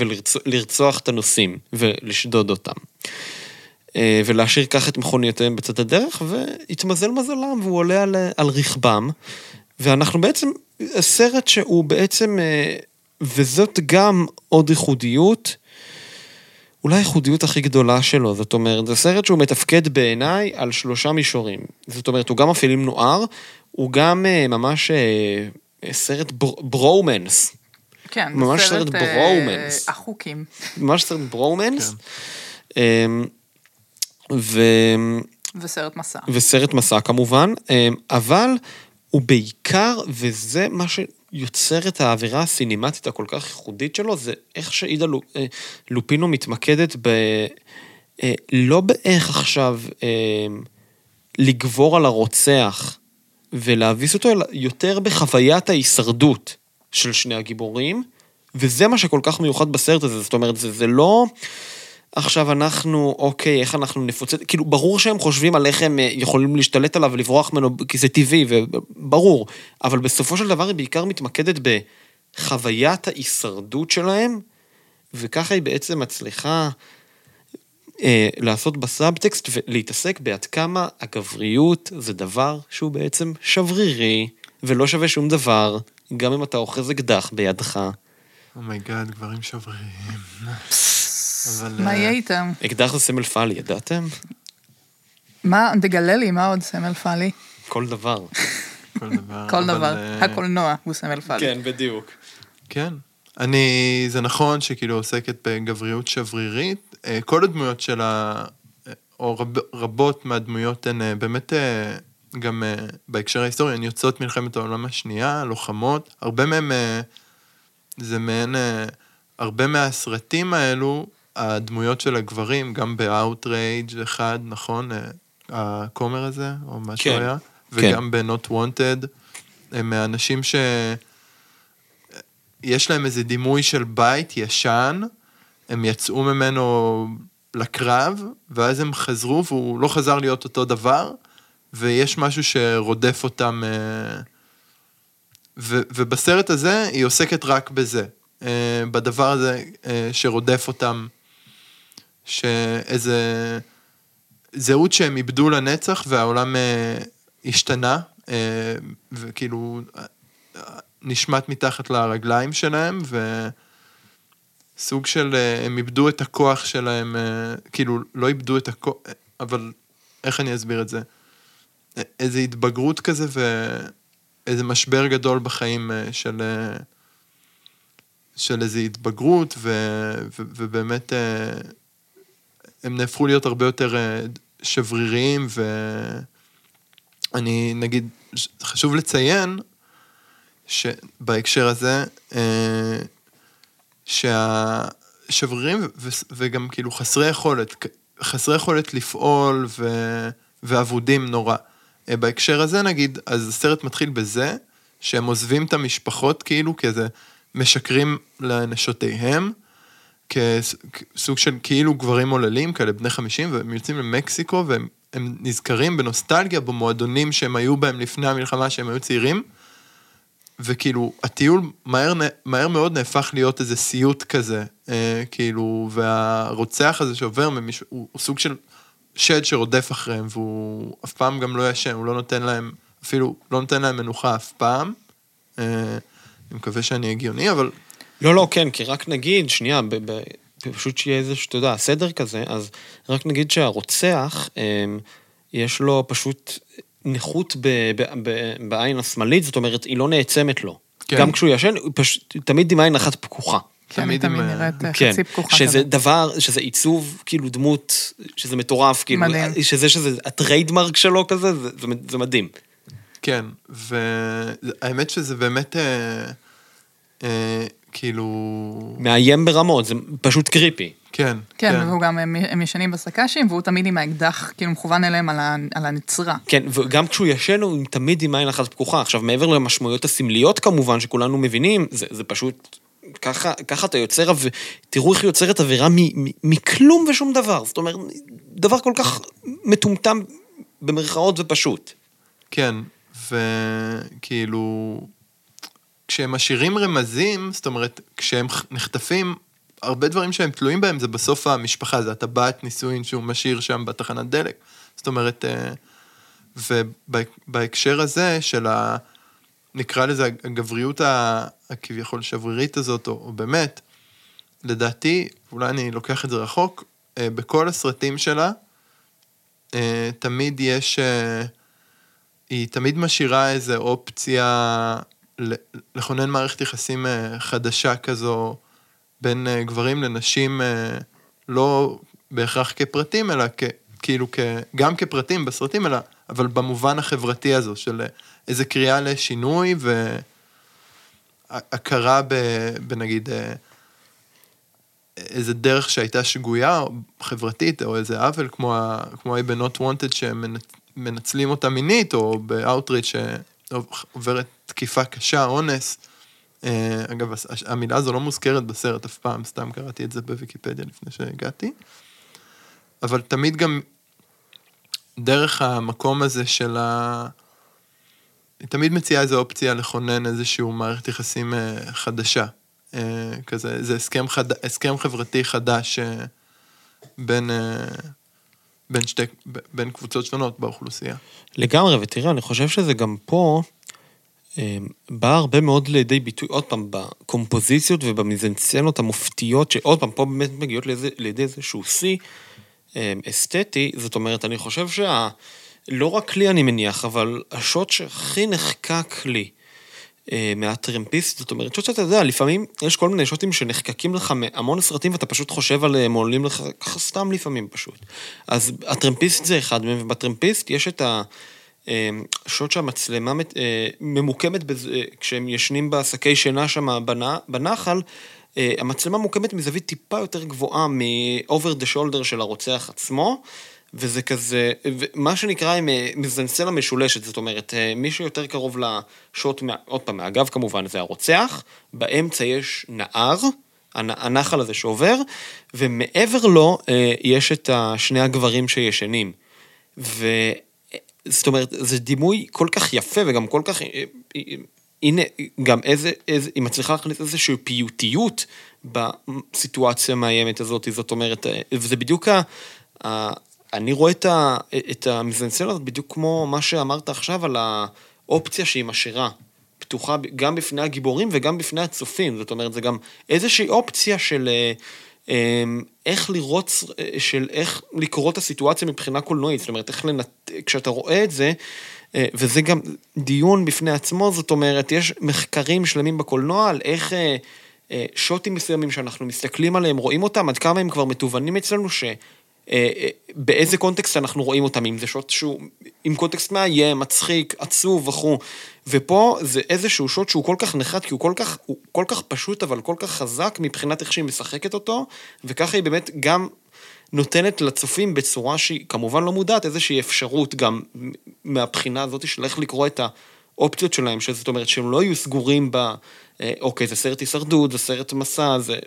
ולרצוח את הנוסעים ולשדוד אותם. אה, ולהשאיר כך את מכוניותיהם בצד הדרך, והתמזל מזלם והוא עולה על, על רכבם. ואנחנו בעצם, סרט שהוא בעצם, וזאת גם עוד ייחודיות, אולי הייחודיות הכי גדולה שלו, זאת אומרת, זה סרט שהוא מתפקד בעיניי על שלושה מישורים. זאת אומרת, הוא גם מפעילים נוער, הוא גם אה, ממש אה, סרט בר, ברומנס, כן, ממש זה סרט אה, ברומנס. החוקים. ממש סרט ברומנס, כן. אמ, ו... וסרט מסע. וסרט מסע כמובן, אמ, אבל הוא בעיקר, וזה מה שיוצר את האווירה הסינמטית הכל כך ייחודית שלו, זה איך שעידה אה, לופינו מתמקדת ב... אה, לא באיך עכשיו אה, לגבור על הרוצח ולהביס אותו, אלא יותר בחוויית ההישרדות של שני הגיבורים, וזה מה שכל כך מיוחד בסרט הזה, זאת אומרת, זה, זה לא... עכשיו אנחנו, אוקיי, איך אנחנו נפוצץ, כאילו, ברור שהם חושבים על איך הם אה, יכולים להשתלט עליו ולברוח ממנו, כי זה טבעי, וברור, אבל בסופו של דבר היא בעיקר מתמקדת בחוויית ההישרדות שלהם, וככה היא בעצם מצליחה אה, לעשות בסאבטקסט ולהתעסק בעד כמה הגבריות זה דבר שהוא בעצם שברירי, ולא שווה שום דבר, גם אם אתה אוחז אקדח בידך. oh my god, גברים שבריריים. אבל... מה אה, יהיה איתם? אקדח זה סמל פאלי, ידעתם? מה, תגלה לי, מה עוד סמל פאלי? כל דבר. כל דבר. כל אבל, דבר. אה, הקולנוע הוא סמל פאלי. כן, בדיוק. כן. אני, זה נכון שכאילו עוסקת בגבריות שברירית. אה, כל הדמויות שלה, או רב, רבות מהדמויות הן באמת גם בהקשר ההיסטורי, הן יוצאות מלחמת העולם השנייה, לוחמות. הרבה מהן, זה מעין, הרבה מהסרטים האלו, הדמויות של הגברים, גם ב-Outrage אחד, נכון? אה, הכומר הזה, או מה כן, שהוא היה. וגם ב-Not Wanted, הם האנשים ש... יש להם איזה דימוי של בית ישן, הם יצאו ממנו לקרב, ואז הם חזרו, והוא לא חזר להיות אותו דבר, ויש משהו שרודף אותם... אה, ו, ובסרט הזה היא עוסקת רק בזה, אה, בדבר הזה שרודף אותם, שאיזה זהות שהם איבדו לנצח והעולם השתנה, וכאילו נשמט מתחת לרגליים שלהם, וסוג של, אה, הם איבדו את הכוח שלהם, אה, כאילו, לא איבדו את הכוח, אבל איך אני אסביר את זה? איזו התבגרות כזה ואיזה משבר גדול בחיים אה, של, של איזו התבגרות, ו, ו, ובאמת הם נהפכו להיות הרבה יותר שבריריים, ואני, נגיד, חשוב לציין, שבהקשר הזה, אה, שהשברירים וגם כאילו חסרי יכולת, חסרי יכולת לפעול ו- ואבודים נורא. אה, בהקשר הזה נגיד, אז הסרט מתחיל בזה שהם עוזבים את המשפחות כאילו כאיזה משקרים לנשותיהם, כסוג של כאילו גברים עוללים, כאלה בני 50, והם יוצאים למקסיקו והם נזכרים בנוסטלגיה במועדונים שהם היו בהם לפני המלחמה, שהם היו צעירים. וכאילו, הטיול מהר, מהר מאוד נהפך להיות איזה סיוט כזה, אה, כאילו, והרוצח הזה שעובר ממישהו, הוא, הוא סוג של שד שרודף אחריהם, והוא אף פעם גם לא ישן, הוא לא נותן להם, אפילו לא נותן להם מנוחה אף פעם. אה, אני מקווה שאני הגיוני, אבל... לא, לא, כן, כי רק נגיד, שנייה, ב- ב- פשוט שיהיה איזה, אתה יודע, סדר כזה, אז רק נגיד שהרוצח, אה, יש לו פשוט נכות ב, ב, ב, בעין השמאלית, זאת אומרת, היא לא נעצמת לו. כן. גם כשהוא ישן, הוא פשוט תמיד עם עין אחת פקוחה. כן, תמיד תמיד עם, נראית אה, כן, חצי פקוחה שזה כזה. דבר, שזה עיצוב, כאילו דמות, שזה מטורף, כאילו, מדהים. שזה שזה הטריידמרק שלו כזה, זה, זה, זה מדהים. כן, והאמת שזה באמת, אה, אה, כאילו... מאיים ברמות, זה פשוט קריפי. כן, כן, והוא גם, הם הם ישנים בסק"שים, והוא תמיד עם האקדח, כאילו מכוון אליהם על ה- על הנצרה. כן, וגם כשהוא ישן הוא תמיד עם עין אחת פקוחה. עכשיו, מעבר למשמעויות הסמליות כמובן, שכולנו מבינים, זה, זה פשוט... ככה, ככה אתה יוצר. תראו איך היא יוצרת עבירה מ, מ, מכלום ושום דבר. זאת אומרת, דבר כל כך מטומטם במרכאות ופשוט. כן, וכאילו, כשהם משאירים רמזים, זאת אומרת, כשהם נחטפים, הרבה דברים שהם תלויים בהם זה בסוף המשפחה, זה הטבעת נישואין שהוא משאיר שם בתחנת דלק. זאת אומרת, אה, ובהקשר הזה של ה... נקרא לזה הגבריות הכביכול שברירית הזאת, או, או באמת, לדעתי, אולי אני לוקח את זה רחוק, אה, בכל הסרטים שלה, אה, תמיד יש, היא תמיד משאירה איזו אופציה לכונן מערכת יחסים אה, חדשה כזו בין אה, גברים לנשים, אה, לא בהכרח כפרטים, אלא כ, כאילו כ, גם כפרטים בסרטים, אלא, אבל במובן החברתי הזו, של איזה קריאה לשינוי והכרה ב, בנגיד, איזה דרך שהייתה שגויה, חברתית, או איזה עוול, כמו, ה- כמו ה- ב-Not Wanted שמנצלים אותה מינית, או ב-Outreach שעוברת תקיפה קשה, אונס. אה, אגב, המילה הזו לא מוזכרת בסרט אף פעם, סתם קראתי את זה בוויקיפדיה לפני שהגעתי. אבל תמיד גם דרך המקום הזה של ה... היא תמיד מציעה איזו אופציה לכונן איזשהו מערכת יחסים אה, חדשה. אה, כזה, זה הסכם, חד... הסכם חברתי חדש בין, בין, שתי, בין קבוצות שונות באוכלוסייה. לגמרי, ותראה, אני חושב שזה גם פה בא הרבה מאוד לידי ביטוי, עוד פעם, בקומפוזיציות ובמיזנצנות המופתיות, שעוד פעם, פה באמת מגיעות לידי, לידי איזשהו שיא אה, אסתטי, זאת אומרת, אני חושב שה... לא רק לי אני מניח, אבל השוט שהכי נחקק לי אה, מהטרמפיסט, זאת אומרת, שוט שאתה יודע, לפעמים יש כל מיני שוטים שנחקקים לך מהמון סרטים ואתה פשוט חושב עליהם, עולים לך סתם לפעמים פשוט. אז הטרמפיסט זה אחד מהם, ובטרמפיסט יש את ה... אה, שוט שהמצלמה אה, ממוקמת בז- אה, כשהם ישנים בשקי שינה שם בנ- בנחל, אה, המצלמה מוקמת מזווית טיפה יותר גבוהה מ-over the shoulder של הרוצח עצמו, וזה כזה, מה שנקרא עם אה, מזנסצנה משולשת, זאת אומרת, מי שיותר קרוב לשוט, עוד פעם, מהגב כמובן, זה הרוצח, באמצע יש נהר, הנ- הנחל הזה שעובר, ומעבר לו יש את שני הגברים שישנים. ו... זאת אומרת, זה דימוי כל כך יפה וגם כל כך... אה, אה, הנה, גם איזה, איזה, היא מצליחה להכניס איזושהי פיוטיות בסיטואציה המאיימת הזאת, זאת אומרת, אה, וזה בדיוק ה... ה אני רואה את, את המזנסצנה הזאת בדיוק כמו מה שאמרת עכשיו על האופציה שהיא משאירה. פתוחה גם בפני הגיבורים וגם בפני הצופים, זאת אומרת, זה גם איזושהי אופציה של איך לראות, אה, של איך לקרוא את הסיטואציה מבחינה קולנועית, זאת אומרת, איך לנט... כשאתה רואה את זה, אה, וזה גם דיון בפני עצמו, זאת אומרת, יש מחקרים שלמים בקולנוע על איך אה, שוטים מסוימים שאנחנו מסתכלים עליהם, רואים אותם, עד כמה הם כבר מתוונים אצלנו, ש... אה, אה, באיזה קונטקסט אנחנו רואים אותם, אם זה שוט שהוא עם קונטקסט מאיים, מצחיק, עצוב וכו'. ופה זה איזשהו שוט שהוא כל כך נחת, כי הוא כל כך, הוא כל כך פשוט, אבל כל כך חזק מבחינת איך שהיא משחקת אותו, וככה היא באמת גם נותנת לצופים בצורה שהיא כמובן לא מודעת, איזושהי אפשרות גם מהבחינה הזאת של איך לקרוא את האופציות שלהם, שזאת אומרת שהם לא יהיו סגורים ב... אה, אוקיי, זה סרט הישרדות, זה סרט מסע, זה,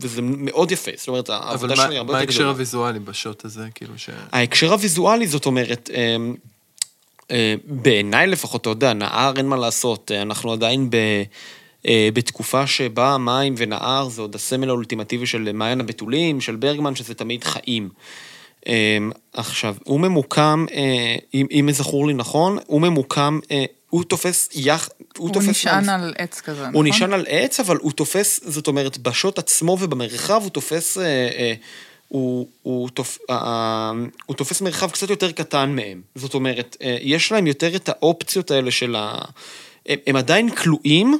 וזה מאוד יפה, זאת אומרת, אבל העבודה מה, שלי הרבה מה יותר ההקשר גדולה. הוויזואלי בשוט הזה, כאילו ש... ההקשר הוויזואלי, זאת אומרת, אה, אה, בעיניי לפחות, אתה יודע, נהר אין מה לעשות, אה, אנחנו עדיין ב... אה, בתקופה שבה מים ונהר זה עוד הסמל האולטימטיבי של מעיין הבתולים, של ברגמן, שזה תמיד חיים. עכשיו, הוא ממוקם, אם, אם זכור לי נכון, הוא ממוקם, הוא תופס יח... הוא תופס נשען מעל- על עץ כזה, נכון? הוא נשען על עץ, אבל הוא תופס, זאת אומרת, בשוט עצמו ובמרחב הוא תופס, אה, אה, הוא, הוא, תופ, אה, אה, הוא תופס מרחב קצת יותר קטן מהם. זאת אומרת, אה, יש להם יותר את האופציות האלה של ה... הם, הם עדיין כלואים,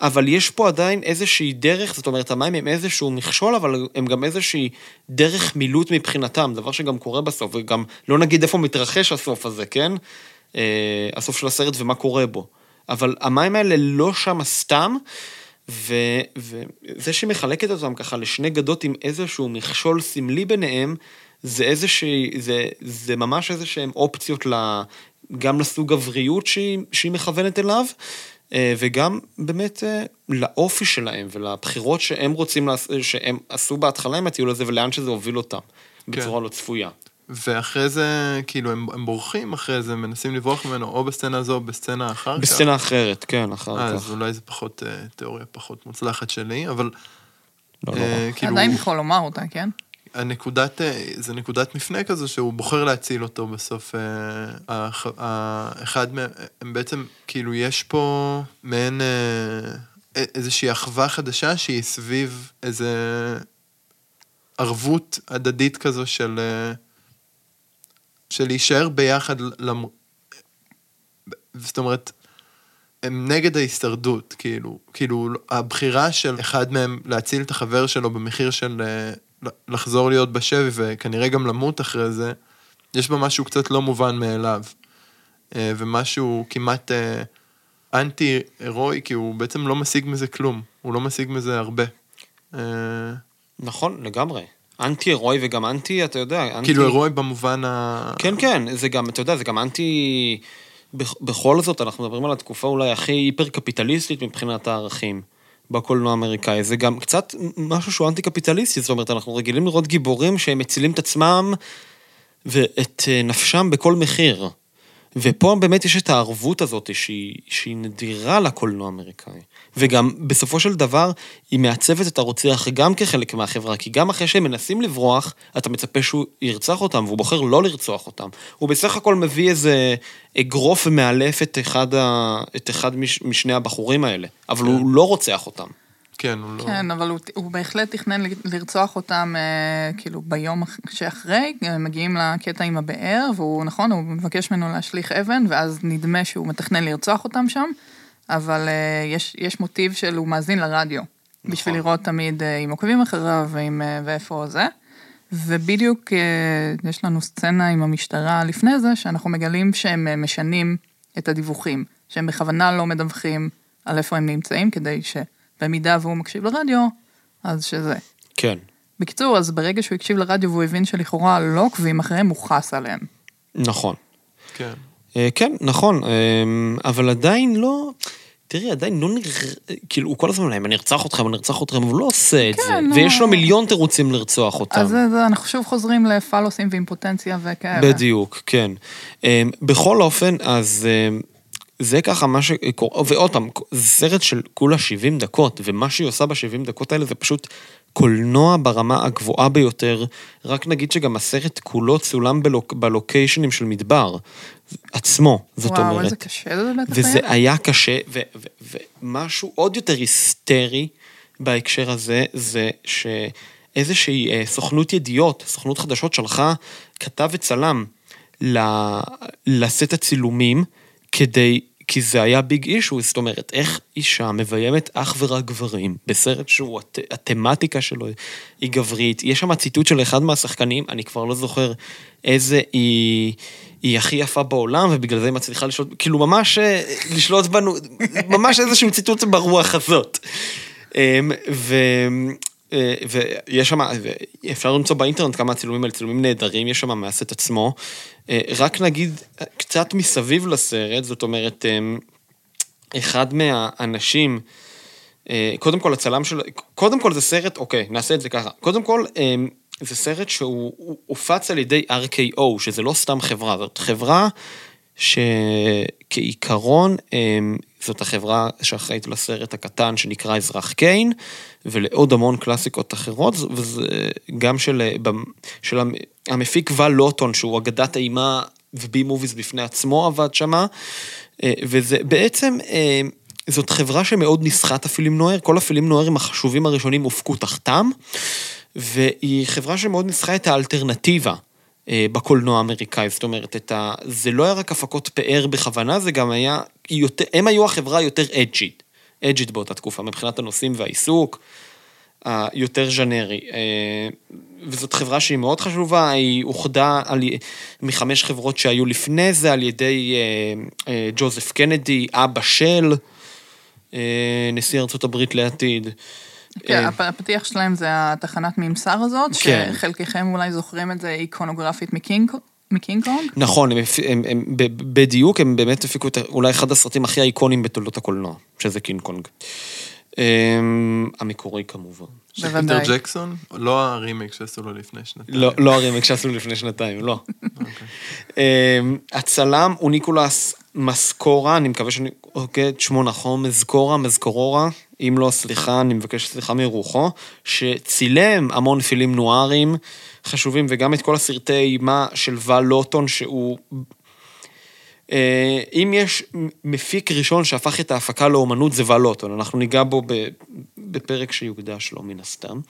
אבל יש פה עדיין איזושהי דרך, זאת אומרת, המים הם איזשהו מכשול, אבל הם גם איזושהי דרך מילוט מבחינתם, דבר שגם קורה בסוף, וגם לא נגיד איפה מתרחש הסוף הזה, כן? אה, הסוף של הסרט ומה קורה בו. אבל המים האלה לא שם סתם, ו, וזה שמחלקת אותם ככה לשני גדות עם איזשהו מכשול סמלי ביניהם, זה איזושהי, זה, זה ממש איזה שהן אופציות ל, גם לסוג גבריות שהיא, שהיא מכוונת אליו, אה, וגם באמת אה, לאופי שלהם ולבחירות שהם רוצים, לעש- שהם עשו בהתחלה עם הטיול הזה ולאן שזה הוביל אותם, בצורה לא צפויה. ואחרי זה, כאילו, הם, הם בורחים אחרי זה, מנסים לברוח ממנו, או בסצנה הזו, או בסצנה אחר כך. בסצנה אחרת, כן, אחר אה, כך. אז אולי זה פחות, אה, תיאוריה פחות מוצלחת שלי, אבל... לא אה, נורא. כאילו, עדיין יכול לומר אותה, כן? הנקודת, אה, זה נקודת מפנה כזו שהוא בוחר להציל אותו בסוף. אה, אחד מהם, הם בעצם, כאילו, יש פה מעין אה, איזושהי אחווה חדשה שהיא סביב איזה ערבות הדדית כזו של... אה, של להישאר ביחד, למ... זאת אומרת, הם נגד ההישרדות, כאילו, כאילו, הבחירה של אחד מהם להציל את החבר שלו במחיר של אה, לחזור להיות בשבי וכנראה גם למות אחרי זה, יש בה משהו קצת לא מובן מאליו. אה, ומשהו כמעט אה, אנטי-הירואי, כי הוא בעצם לא משיג מזה כלום, הוא לא משיג מזה הרבה. נכון, לגמרי. אנטי הירואי וגם אנטי, אתה יודע, אנטי... כאילו הירואי במובן ה... כן, כן, זה גם, אתה יודע, זה גם אנטי... בכ- בכל זאת, אנחנו מדברים על התקופה אולי הכי היפר-קפיטליסטית מבחינת הערכים בקולנוע האמריקאי. זה גם קצת משהו שהוא אנטי-קפיטליסטי, זאת אומרת, אנחנו רגילים לראות גיבורים שהם מצילים את עצמם ואת אה, נפשם בכל מחיר. ופה באמת יש את הערבות הזאת שהיא, שהיא נדירה לקולנוע האמריקאי. וגם בסופו של דבר היא מעצבת את הרוצח גם כחלק מהחברה, כי גם אחרי שהם מנסים לברוח, אתה מצפה שהוא ירצח אותם, והוא בוחר לא לרצוח אותם. הוא בסך הכל מביא איזה אגרוף ומאלף את אחד, ה... את אחד מש... משני הבחורים האלה, אבל הוא לא רוצח אותם. כן, הוא לא... כן, אבל הוא, הוא בהחלט תכנן לרצוח אותם, אה, כאילו, ביום אח- שאחרי, מגיעים לקטע עם הבאר, והוא, נכון, הוא מבקש ממנו להשליך אבן, ואז נדמה שהוא מתכנן לרצוח אותם שם, אבל אה, יש, יש מוטיב של הוא מאזין לרדיו, נכון. בשביל לראות תמיד אה, אם עוקבים אחריו ועם, אה, ואיפה זה. ובדיוק אה, יש לנו סצנה עם המשטרה לפני זה, שאנחנו מגלים שהם אה, משנים את הדיווחים, שהם בכוונה לא מדווחים על איפה הם נמצאים, כדי שבמידה והוא מקשיב לרדיו, אז שזה. כן. בקיצור, אז ברגע שהוא הקשיב לרדיו והוא הבין שלכאורה לא עוקבים אחריהם, הוא חס עליהם. נכון. כן. אה, כן, נכון, אה, אבל עדיין לא... תראי, עדיין לא נראה, כאילו, הוא כל הזמן אומר, אני ארצח אתכם, אני ארצח אתכם, אבל הוא לא עושה את זה. כן, ויש לו. מיליון תירוצים לרצוח אותם. אז זה, זה, אנחנו שוב חוזרים לפלוסים ואימפוטנציה וכאלה. בדיוק, כן. אמ, בכל אופן, אז זה ככה מה שקורה, ועוד פעם, זה סרט של כולה 70 דקות, ומה שהיא עושה ב-70 דקות האלה זה פשוט קולנוע ברמה הגבוהה ביותר. רק נגיד שגם הסרט כולו צולם בלוק, בלוקיישנים של מדבר עצמו, זאת וואו, אומרת. איזה קשה זה בטח וזה היה. היה קשה, ו- ו- ומשהו עוד יותר היסטרי בהקשר הזה, זה שאיזושהי אה, סוכנות ידיעות, סוכנות חדשות שלחה כתב וצלם ל- לסט הצילומים, כדי, כי זה היה ביג אישו, זאת אומרת, איך אישה מביימת אך ורק גברים, בסרט שהוא, הת- התמטיקה שלו היא גברית. יש שם ציטוט של אחד מהשחקנים, אני כבר לא זוכר איזה היא... היא הכי יפה בעולם, ובגלל זה היא מצליחה לשלוט, כאילו ממש אה, לשלוט בנו, ממש איזשהו ציטוט ברוח הזאת. אמ, ו... אה, ויש שם, אפשר למצוא באינטרנט כמה הצילומים האלה, צילומים נהדרים, יש שם מהסט עצמו. אה, רק נגיד קצת מסביב לסרט, זאת אומרת, אמ, אחד מהאנשים, קודם כל הצלם של, קודם כל זה סרט, אוקיי, נעשה את זה ככה. קודם כל, אמ, זה סרט שהוא הוא הופץ על ידי RKO, שזה לא סתם חברה, זאת חברה שכעיקרון, אמ, זאת החברה שאחראית לסרט הקטן שנקרא אזרח קיין, ולעוד המון קלאסיקות אחרות, וזה גם של, של המ- המפיק ול לוטון, שהוא אגדת אימה ובי מוביס בפני עצמו עבד שמה, אה, וזה בעצם, אה, זאת חברה שמאוד את הפילים נוער, כל הפילים נוערים החשובים הראשונים הופקו תחתם, והיא חברה שמאוד ניסחה את האלטרנטיבה. אה, בקולנוע האמריקאי, זאת אומרת, ה... זה לא היה רק הפקות פאר בכוונה, זה גם היה... יותר... הם היו החברה היותר אג'ית, אג'ית באותה תקופה, מבחינת הנושאים והעיסוק, היותר ז'נרי. אה, וזאת חברה שהיא מאוד חשובה, היא אוחדה על... מחמש חברות שהיו לפני זה, על ידי אה, אה, ג'וזף קנדי, אבא של אה, נשיא הברית לעתיד. כן, אה, הפ- הפתיח שלהם זה התחנת ממסר הזאת, כן. שחלקכם אולי זוכרים את זה איקונוגרפית מקינג מקינג קונג. נכון, הם, הם, הם, ב- בדיוק, הם באמת הפיקו את אולי אחד הסרטים הכי איקוניים בתולדות הקולנוע, שזה קינג קונג. אמ, המקורי כמובן. של בוודאי. פיטר ג'קסון? לא הרימייק שעשו לו לפני שנתיים. לא, לא הרימייק שעשו לפני שנתיים, לא. אמ, הצלם הוא ניקולס מסקורה, אני מקווה שאני הוגה את שמו נכון, מזקורה, מזקורורה, אם לא, סליחה, אני מבקש סליחה מרוחו, שצילם המון פילם נוארים חשובים, וגם את כל הסרטי אימה של ול לוטון, שהוא... אה, אם יש מפיק ראשון שהפך את ההפקה לאומנות, זה ול לוטון, אנחנו ניגע בו בפרק שיוקדש לו מן הסתם.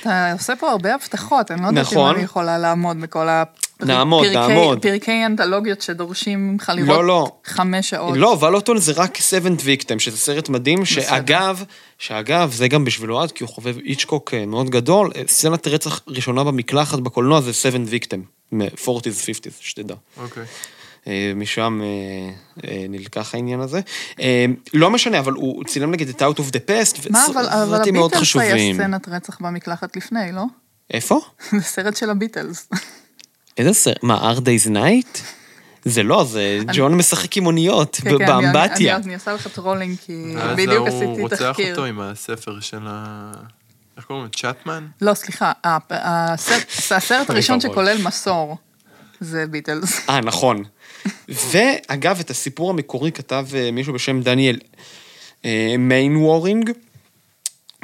אתה עושה פה הרבה הבטחות, אני לא יודעת אם נכון. אני יכולה לעמוד בכל ה... נעמוד, פרקי- נעמוד. פרקי אנתולוגיות שדורשים ממך לראות לא, לא. חמש שעות. לא, ולוטון זה רק 7 Victim, שזה סרט מדהים, שאגב, שאגב, זה גם בשבילו עד, כי הוא חובב איצ'קוק אה, מאוד גדול, אה, סצנת רצח ראשונה במקלחת בקולנוע זה 7 Victim, מ-40's, 50's, שתדע. אוקיי. אה, משם אה, אה, נלקח העניין הזה. אה, לא משנה, אבל הוא צילם נגיד את Out of the Past, מה, אבל, אבל וסרטים מאוד הביטלס היה חשובים. סצנת רצח במקלחת לפני, לא? איפה? זה סרט של הביטלס. איזה סרט? מה, Hard Day's Night? זה לא, זה ג'ון משחק עם אוניות, כן, כן, אני- באמבטיה. אני, אני עושה לך טרולינג, כי בדיוק עשיתי רוצח תחקיר. אותו עם הספר של ה... איך קוראים לו? צ'טמן? לא, סליחה, הסרט, הראשון. שכולל מסור, זה ביטלס. אה, נכון. ואגב, את הסיפור המקורי כתב אה, מישהו בשם דניאל אה, מיין וורינג,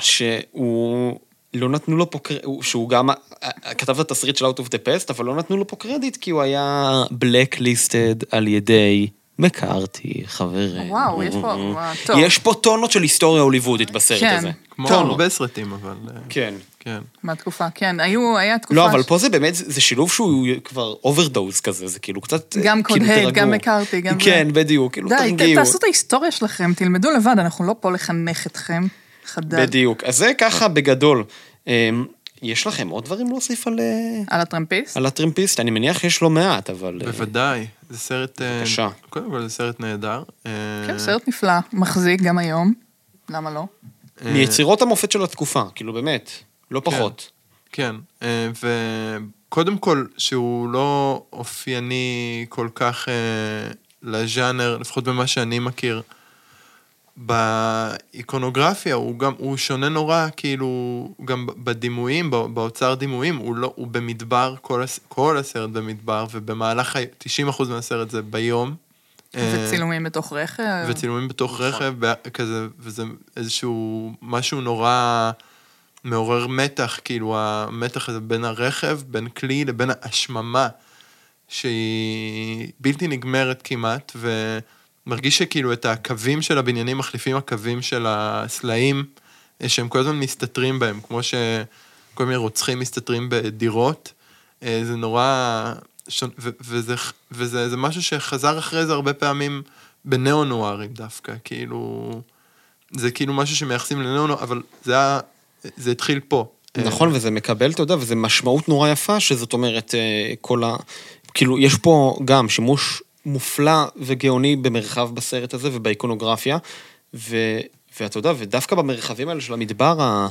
שהוא... לא נתנו לו פה קרדיט, שהוא גם אה, כתב את התסריט של Out of the Past, אבל לא נתנו לו פה קרדיט כי הוא היה blacklisted על ידי מקארתי, חברנו. וואו, יש פה- וואו, טוב. יש פה טונות של היסטוריה הוליוודית בסרט כן. הזה. כמו טונות. הרבה סרטים, אבל... אה, כן. כן. מהתקופה, כן, היו, היה תקופה... לא, אבל ש- פה זה באמת, זה שילוב שהוא כבר overdose כזה, זה כאילו קצת... גם כאילו, קוד הייז, תירגעו. גם מקארתי, גם. כן, בדיוק, כאילו, די, תרגיעו. תעשו את ההיסטוריה שלכם, תלמדו לבד, אנחנו לא פה לחנך אתכם. חדל. בדיוק. אז זה ככה בגדול. אמ, יש לכם עוד דברים להוסיף על, אה, על הטרמפיסט? על הטרמפיסט? אני מניח שיש לא מעט, אבל... אה, בוודאי. זה סרט... אה, בבקשה. קודם כל זה סרט נהדר. אה, כן, סרט נפלא, מחזיק גם היום. למה לא? אה, מיצירות המופת של התקופה, כאילו באמת, לא פחות. כן, אה, וקודם כל, שהוא לא אופייני כל כך אה, לז'אנר, לפחות במה שאני מכיר. באיקונוגרפיה הוא גם, הוא שונה נורא, כאילו, גם בדימויים, בא- באוצר דימויים, הוא לא, הוא במדבר, כל, הס, כל הסרט במדבר, ובמהלך ה... 90% מהסרט זה ביום. וצילומים בתוך רכב. וצילומים בתוך נכון. רכב, כזה, וזה איזשהו משהו נורא מעורר מתח, כאילו המתח הזה בין הרכב, בין כלי לבין השממה, שהיא בלתי נגמרת כמעט, ומרגיש שכאילו את הקווים של הבניינים מחליפים הקווים של הסלעים, שהם כל הזמן מסתתרים בהם, כמו שכל מיני רוצחים מסתתרים בדירות. אה, זה נורא... וזה, וזה זה משהו שחזר אחרי זה הרבה פעמים בניאו-נוארים דווקא, כאילו... זה כאילו משהו שמייחסים לניאו-נואר, אבל זה היה... זה התחיל פה. נכון, וזה מקבל, אתה יודע, וזה משמעות נורא יפה, שזאת אומרת, אה, כל ה... כאילו, יש פה גם שימוש מופלא וגאוני במרחב בסרט הזה ובאיקונוגרפיה, ו... ואתה יודע, ודווקא במרחבים האלה של המדבר ה...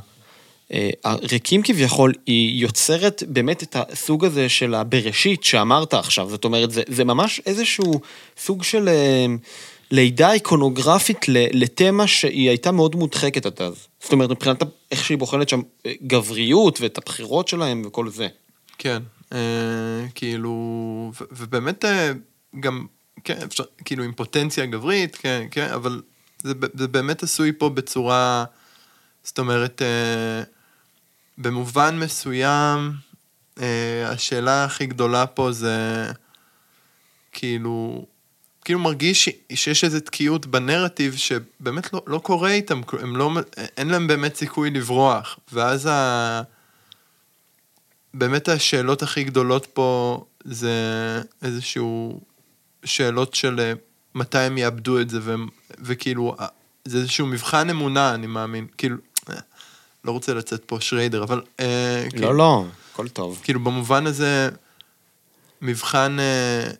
אה, הריקים כביכול, היא יוצרת באמת את הסוג הזה של הבראשית שאמרת עכשיו. זאת אומרת, זה, זה ממש איזשהו סוג של אה, לידה איקונוגרפית לתמה שהיא הייתה מאוד מודחקת עד אז. זאת אומרת, מבחינת איך שהיא בוחנת שם אה, גבריות ואת הבחירות שלהם וכל זה. כן, אה, כאילו, ובאמת אה, גם, כן, אפשר, כאילו עם פוטנציה גברית, כן, כן, אבל זה, זה באמת עשוי פה בצורה, זאת אומרת, אה, במובן מסוים, אה, השאלה הכי גדולה פה זה, כאילו, כאילו מרגיש שיש איזו תקיעות בנרטיב שבאמת לא, לא קורה איתם, הם לא, אין להם באמת סיכוי לברוח, ואז ה... באמת השאלות הכי גדולות פה זה איזשהו שאלות של אה, מתי הם יאבדו את זה, והם, וכאילו, אה, זה איזשהו מבחן אמונה, אני מאמין, כאילו, לא רוצה לצאת פה שריידר, אבל... אה, כאילו, לא, לא, הכל טוב. כאילו במובן הזה, מבחן אה,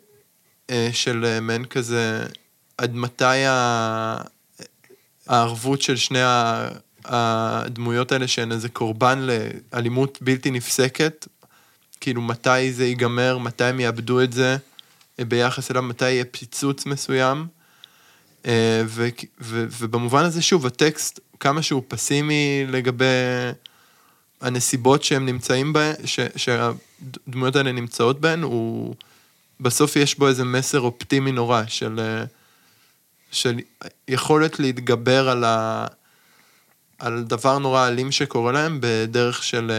אה, של אה, מעין כזה, עד מתי ה- הערבות של שני ה- הדמויות האלה שהן איזה קורבן לאלימות בלתי נפסקת, כאילו מתי זה ייגמר, מתי הם יאבדו את זה אה, ביחס אליו, מתי יהיה פיצוץ מסוים. אה, ו- ו- ובמובן הזה, שוב, הטקסט, כמה שהוא פסימי לגבי הנסיבות שהם נמצאים בהן, ש- שהדמויות האלה נמצאות בהן, הוא... בסוף יש בו איזה מסר אופטימי נורא של, של יכולת להתגבר על, ה, על דבר נורא אלים שקורה להם בדרך של,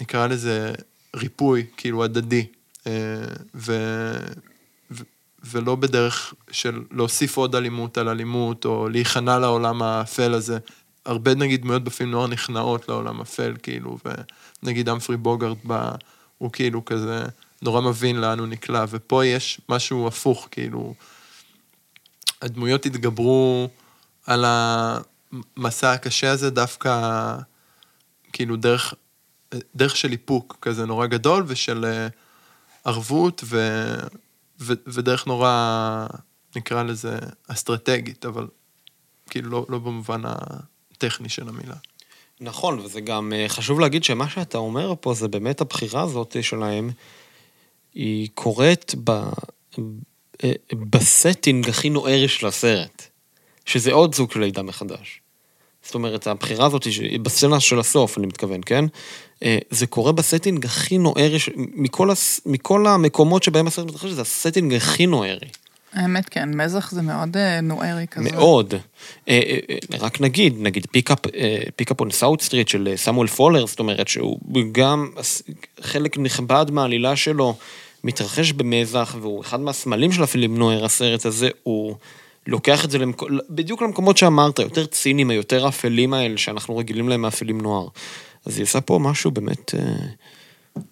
נקרא לזה ריפוי, כאילו הדדי, אה, ו, ולא בדרך של להוסיף עוד אלימות על אלימות, או להיכנע לעולם האפל הזה. הרבה נגיד דמויות בפילם נוער נכנעות לעולם אפל, כאילו, ונגיד אמפרי בוגארד בא, הוא כאילו כזה נורא מבין לאן הוא נקלע, ופה יש משהו הפוך, כאילו, הדמויות התגברו על המסע הקשה הזה דווקא, כאילו, דרך, דרך של איפוק כזה נורא גדול, ושל אה, ערבות, ו, ו, ודרך נורא, נקרא לזה, אסטרטגית, אבל כאילו לא, לא במובן הטכני של המילה. נכון, וזה גם אה, חשוב להגיד שמה שאתה אומר פה זה באמת הבחירה הזאת שלהם, היא קורית ב... אה, ב setting הכי נואר של הסרט, שזה עוד סוג של לידה מחדש. זאת אומרת, הבחירה הזאת, בסצנה של הסוף, אני מתכוון, כן? אה, זה קורה ב setting הכי נוארי, מכל, הס... מכל המקומות שבהם הסרט מתרחש, זה ה setting הכי נוארי. האמת כן, מזח זה מאוד אה, נוארי כזה. מאוד. אה, רק נגיד, נגיד Pickup, Pickup on South Street של סמואל פולר, זאת אומרת שהוא גם חלק נכבד מהעלילה שלו מתרחש במזח, והוא אחד מהסמלים של ה film noir הסרט הזה, הוא... לוקח את זה למק... בדיוק למקומות שאמרת, יותר ציניים, היותר אפלים האלה, שאנחנו רגילים להם מאפלים נוער. אז היא עושה פה משהו באמת אה,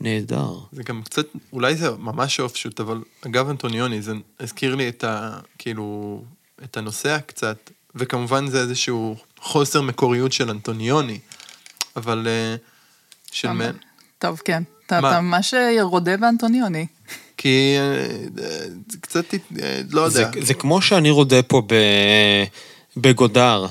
נהדר. זה גם קצת, אולי זה ממש אופשוט, אבל אגב אנטוניוני, זה הזכיר לי את ה... כאילו, את הנוסע קצת, וכמובן זה איזשהו חוסר מקוריות של אנטוניוני, אבל אה, של מן... טוב, כן. אתה ממש אה, רודה באנטוניוני. כי אה, זה קצת, אה, לא יודע. זה, זה כמו שאני רודה פה ב, בגודר.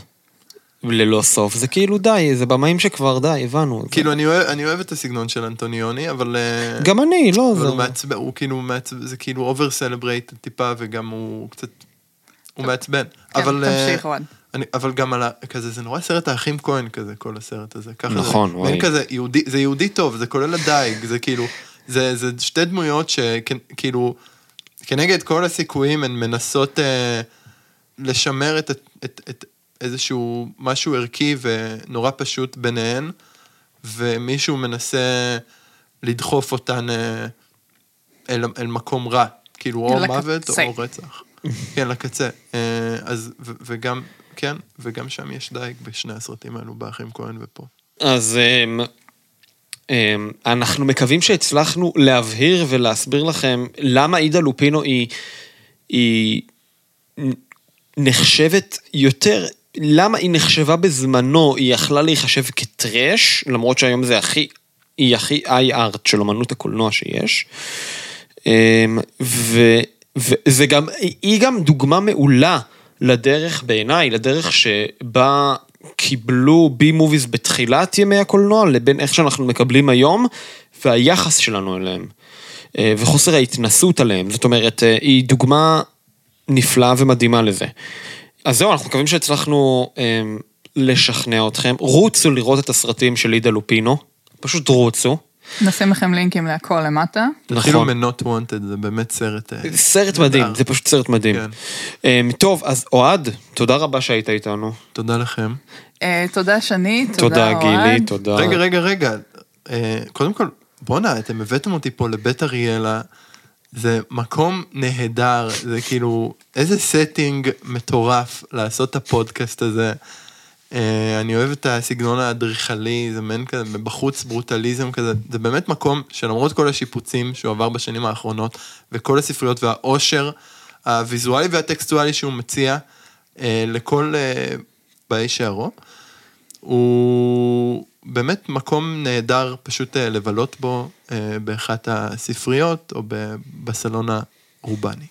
ללא סוף, זה כאילו די, זה במאים שכבר די, הבנו. כאילו, זה... אני, אוהב, אני אוהב את הסגנון של אנטוניוני, אבל... אה, גם אני, לא, אבל זה... הוא מעצבן, הוא כאילו מעצבן, זה כאילו אובר סלברייט טיפה, וגם הוא קצת... הוא מעצבן. כן, אבל... תמשיך, רון. אני, אבל גם על ה... כזה, זה נורא סרט האחים כהן כזה, כל הסרט הזה. ככה נכון, זה. וואי. כזה, יהודי, זה יהודי טוב, זה כולל הדייג, זה כאילו... זה, זה שתי דמויות שכאילו, כנגד כל הסיכויים הן מנסות אה, לשמר את, את, את, את איזשהו משהו ערכי ונורא פשוט ביניהן, ומישהו מנסה לדחוף אותן אה, אל, אל מקום רע, כאילו או לקצה. מוות או רצח. כן, לקצה. אה, אז, ו, וגם, כן, וגם שם יש דייג בשני הסרטים האלו, באחים כהן ופה. אז אה, אנחנו מקווים שהצלחנו להבהיר ולהסביר לכם למה עידה לופינו היא, היא נחשבת יותר, למה היא נחשבה בזמנו, היא יכלה להיחשב כטרש, למרות שהיום זה הכי, היא הכי איי-ארט של אמנות הקולנוע שיש. אמ, ו, וזה גם, היא גם דוגמה מעולה לדרך בעיניי, לדרך שבה קיבלו בי מוביז בתחילת ימי הקולנוע לבין איך שאנחנו מקבלים היום והיחס שלנו אליהם אה, וחוסר ההתנסות עליהם, זאת אומרת, אה, היא דוגמה נפלאה ומדהימה לזה. אז זהו, אנחנו מקווים שהצלחנו אה, לשכנע אתכם. רוצו לראות את הסרטים של לידה לופינו, פשוט רוצו. נשים לכם לינקים להכל למטה. נכון. אפילו מ-Not Wanted, זה באמת סרט... סרט מדהים, זה פשוט סרט מדהים. כן. טוב, אז אוהד, תודה רבה שהיית איתנו. תודה לכם. אה, תודה שני, תודה אוהד. תודה גילי, תודה. רגע, רגע, רגע. אה, קודם כל, בואנה, אתם הבאתם אותי פה לבית אריאלה. זה מקום נהדר, זה כאילו, איזה setting מטורף לעשות את הפודקאסט הזה. אה, אני אוהב את הסגנון האדריכלי, זה מעין כזה, בחוץ ברוטליזם כזה, זה באמת מקום שלמרות כל השיפוצים שהוא עבר בשנים האחרונות, וכל הספריות והעושר הוויזואלי והטקסטואלי שהוא מציע אה, לכל אה, באי שערו, הוא באמת מקום נהדר פשוט לבלות בו באחת הספריות או בסלון האורבני.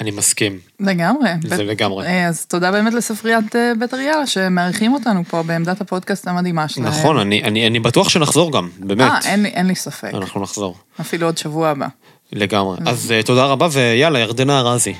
אני מסכים. לגמרי. זה בית, לגמרי. אה, אז תודה באמת לספריית אה, בית אריאלה, שמארחים אותנו פה בעמדת הפודקאסט המדהימה שלהם. נכון, אני, אני, אני בטוח שנחזור גם, באמת. אה, אין, אין לי ספק. אנחנו נחזור. אפילו עוד שבוע הבא. לגמרי. אז uh, תודה רבה, ויאללה, ירדנה ארזי.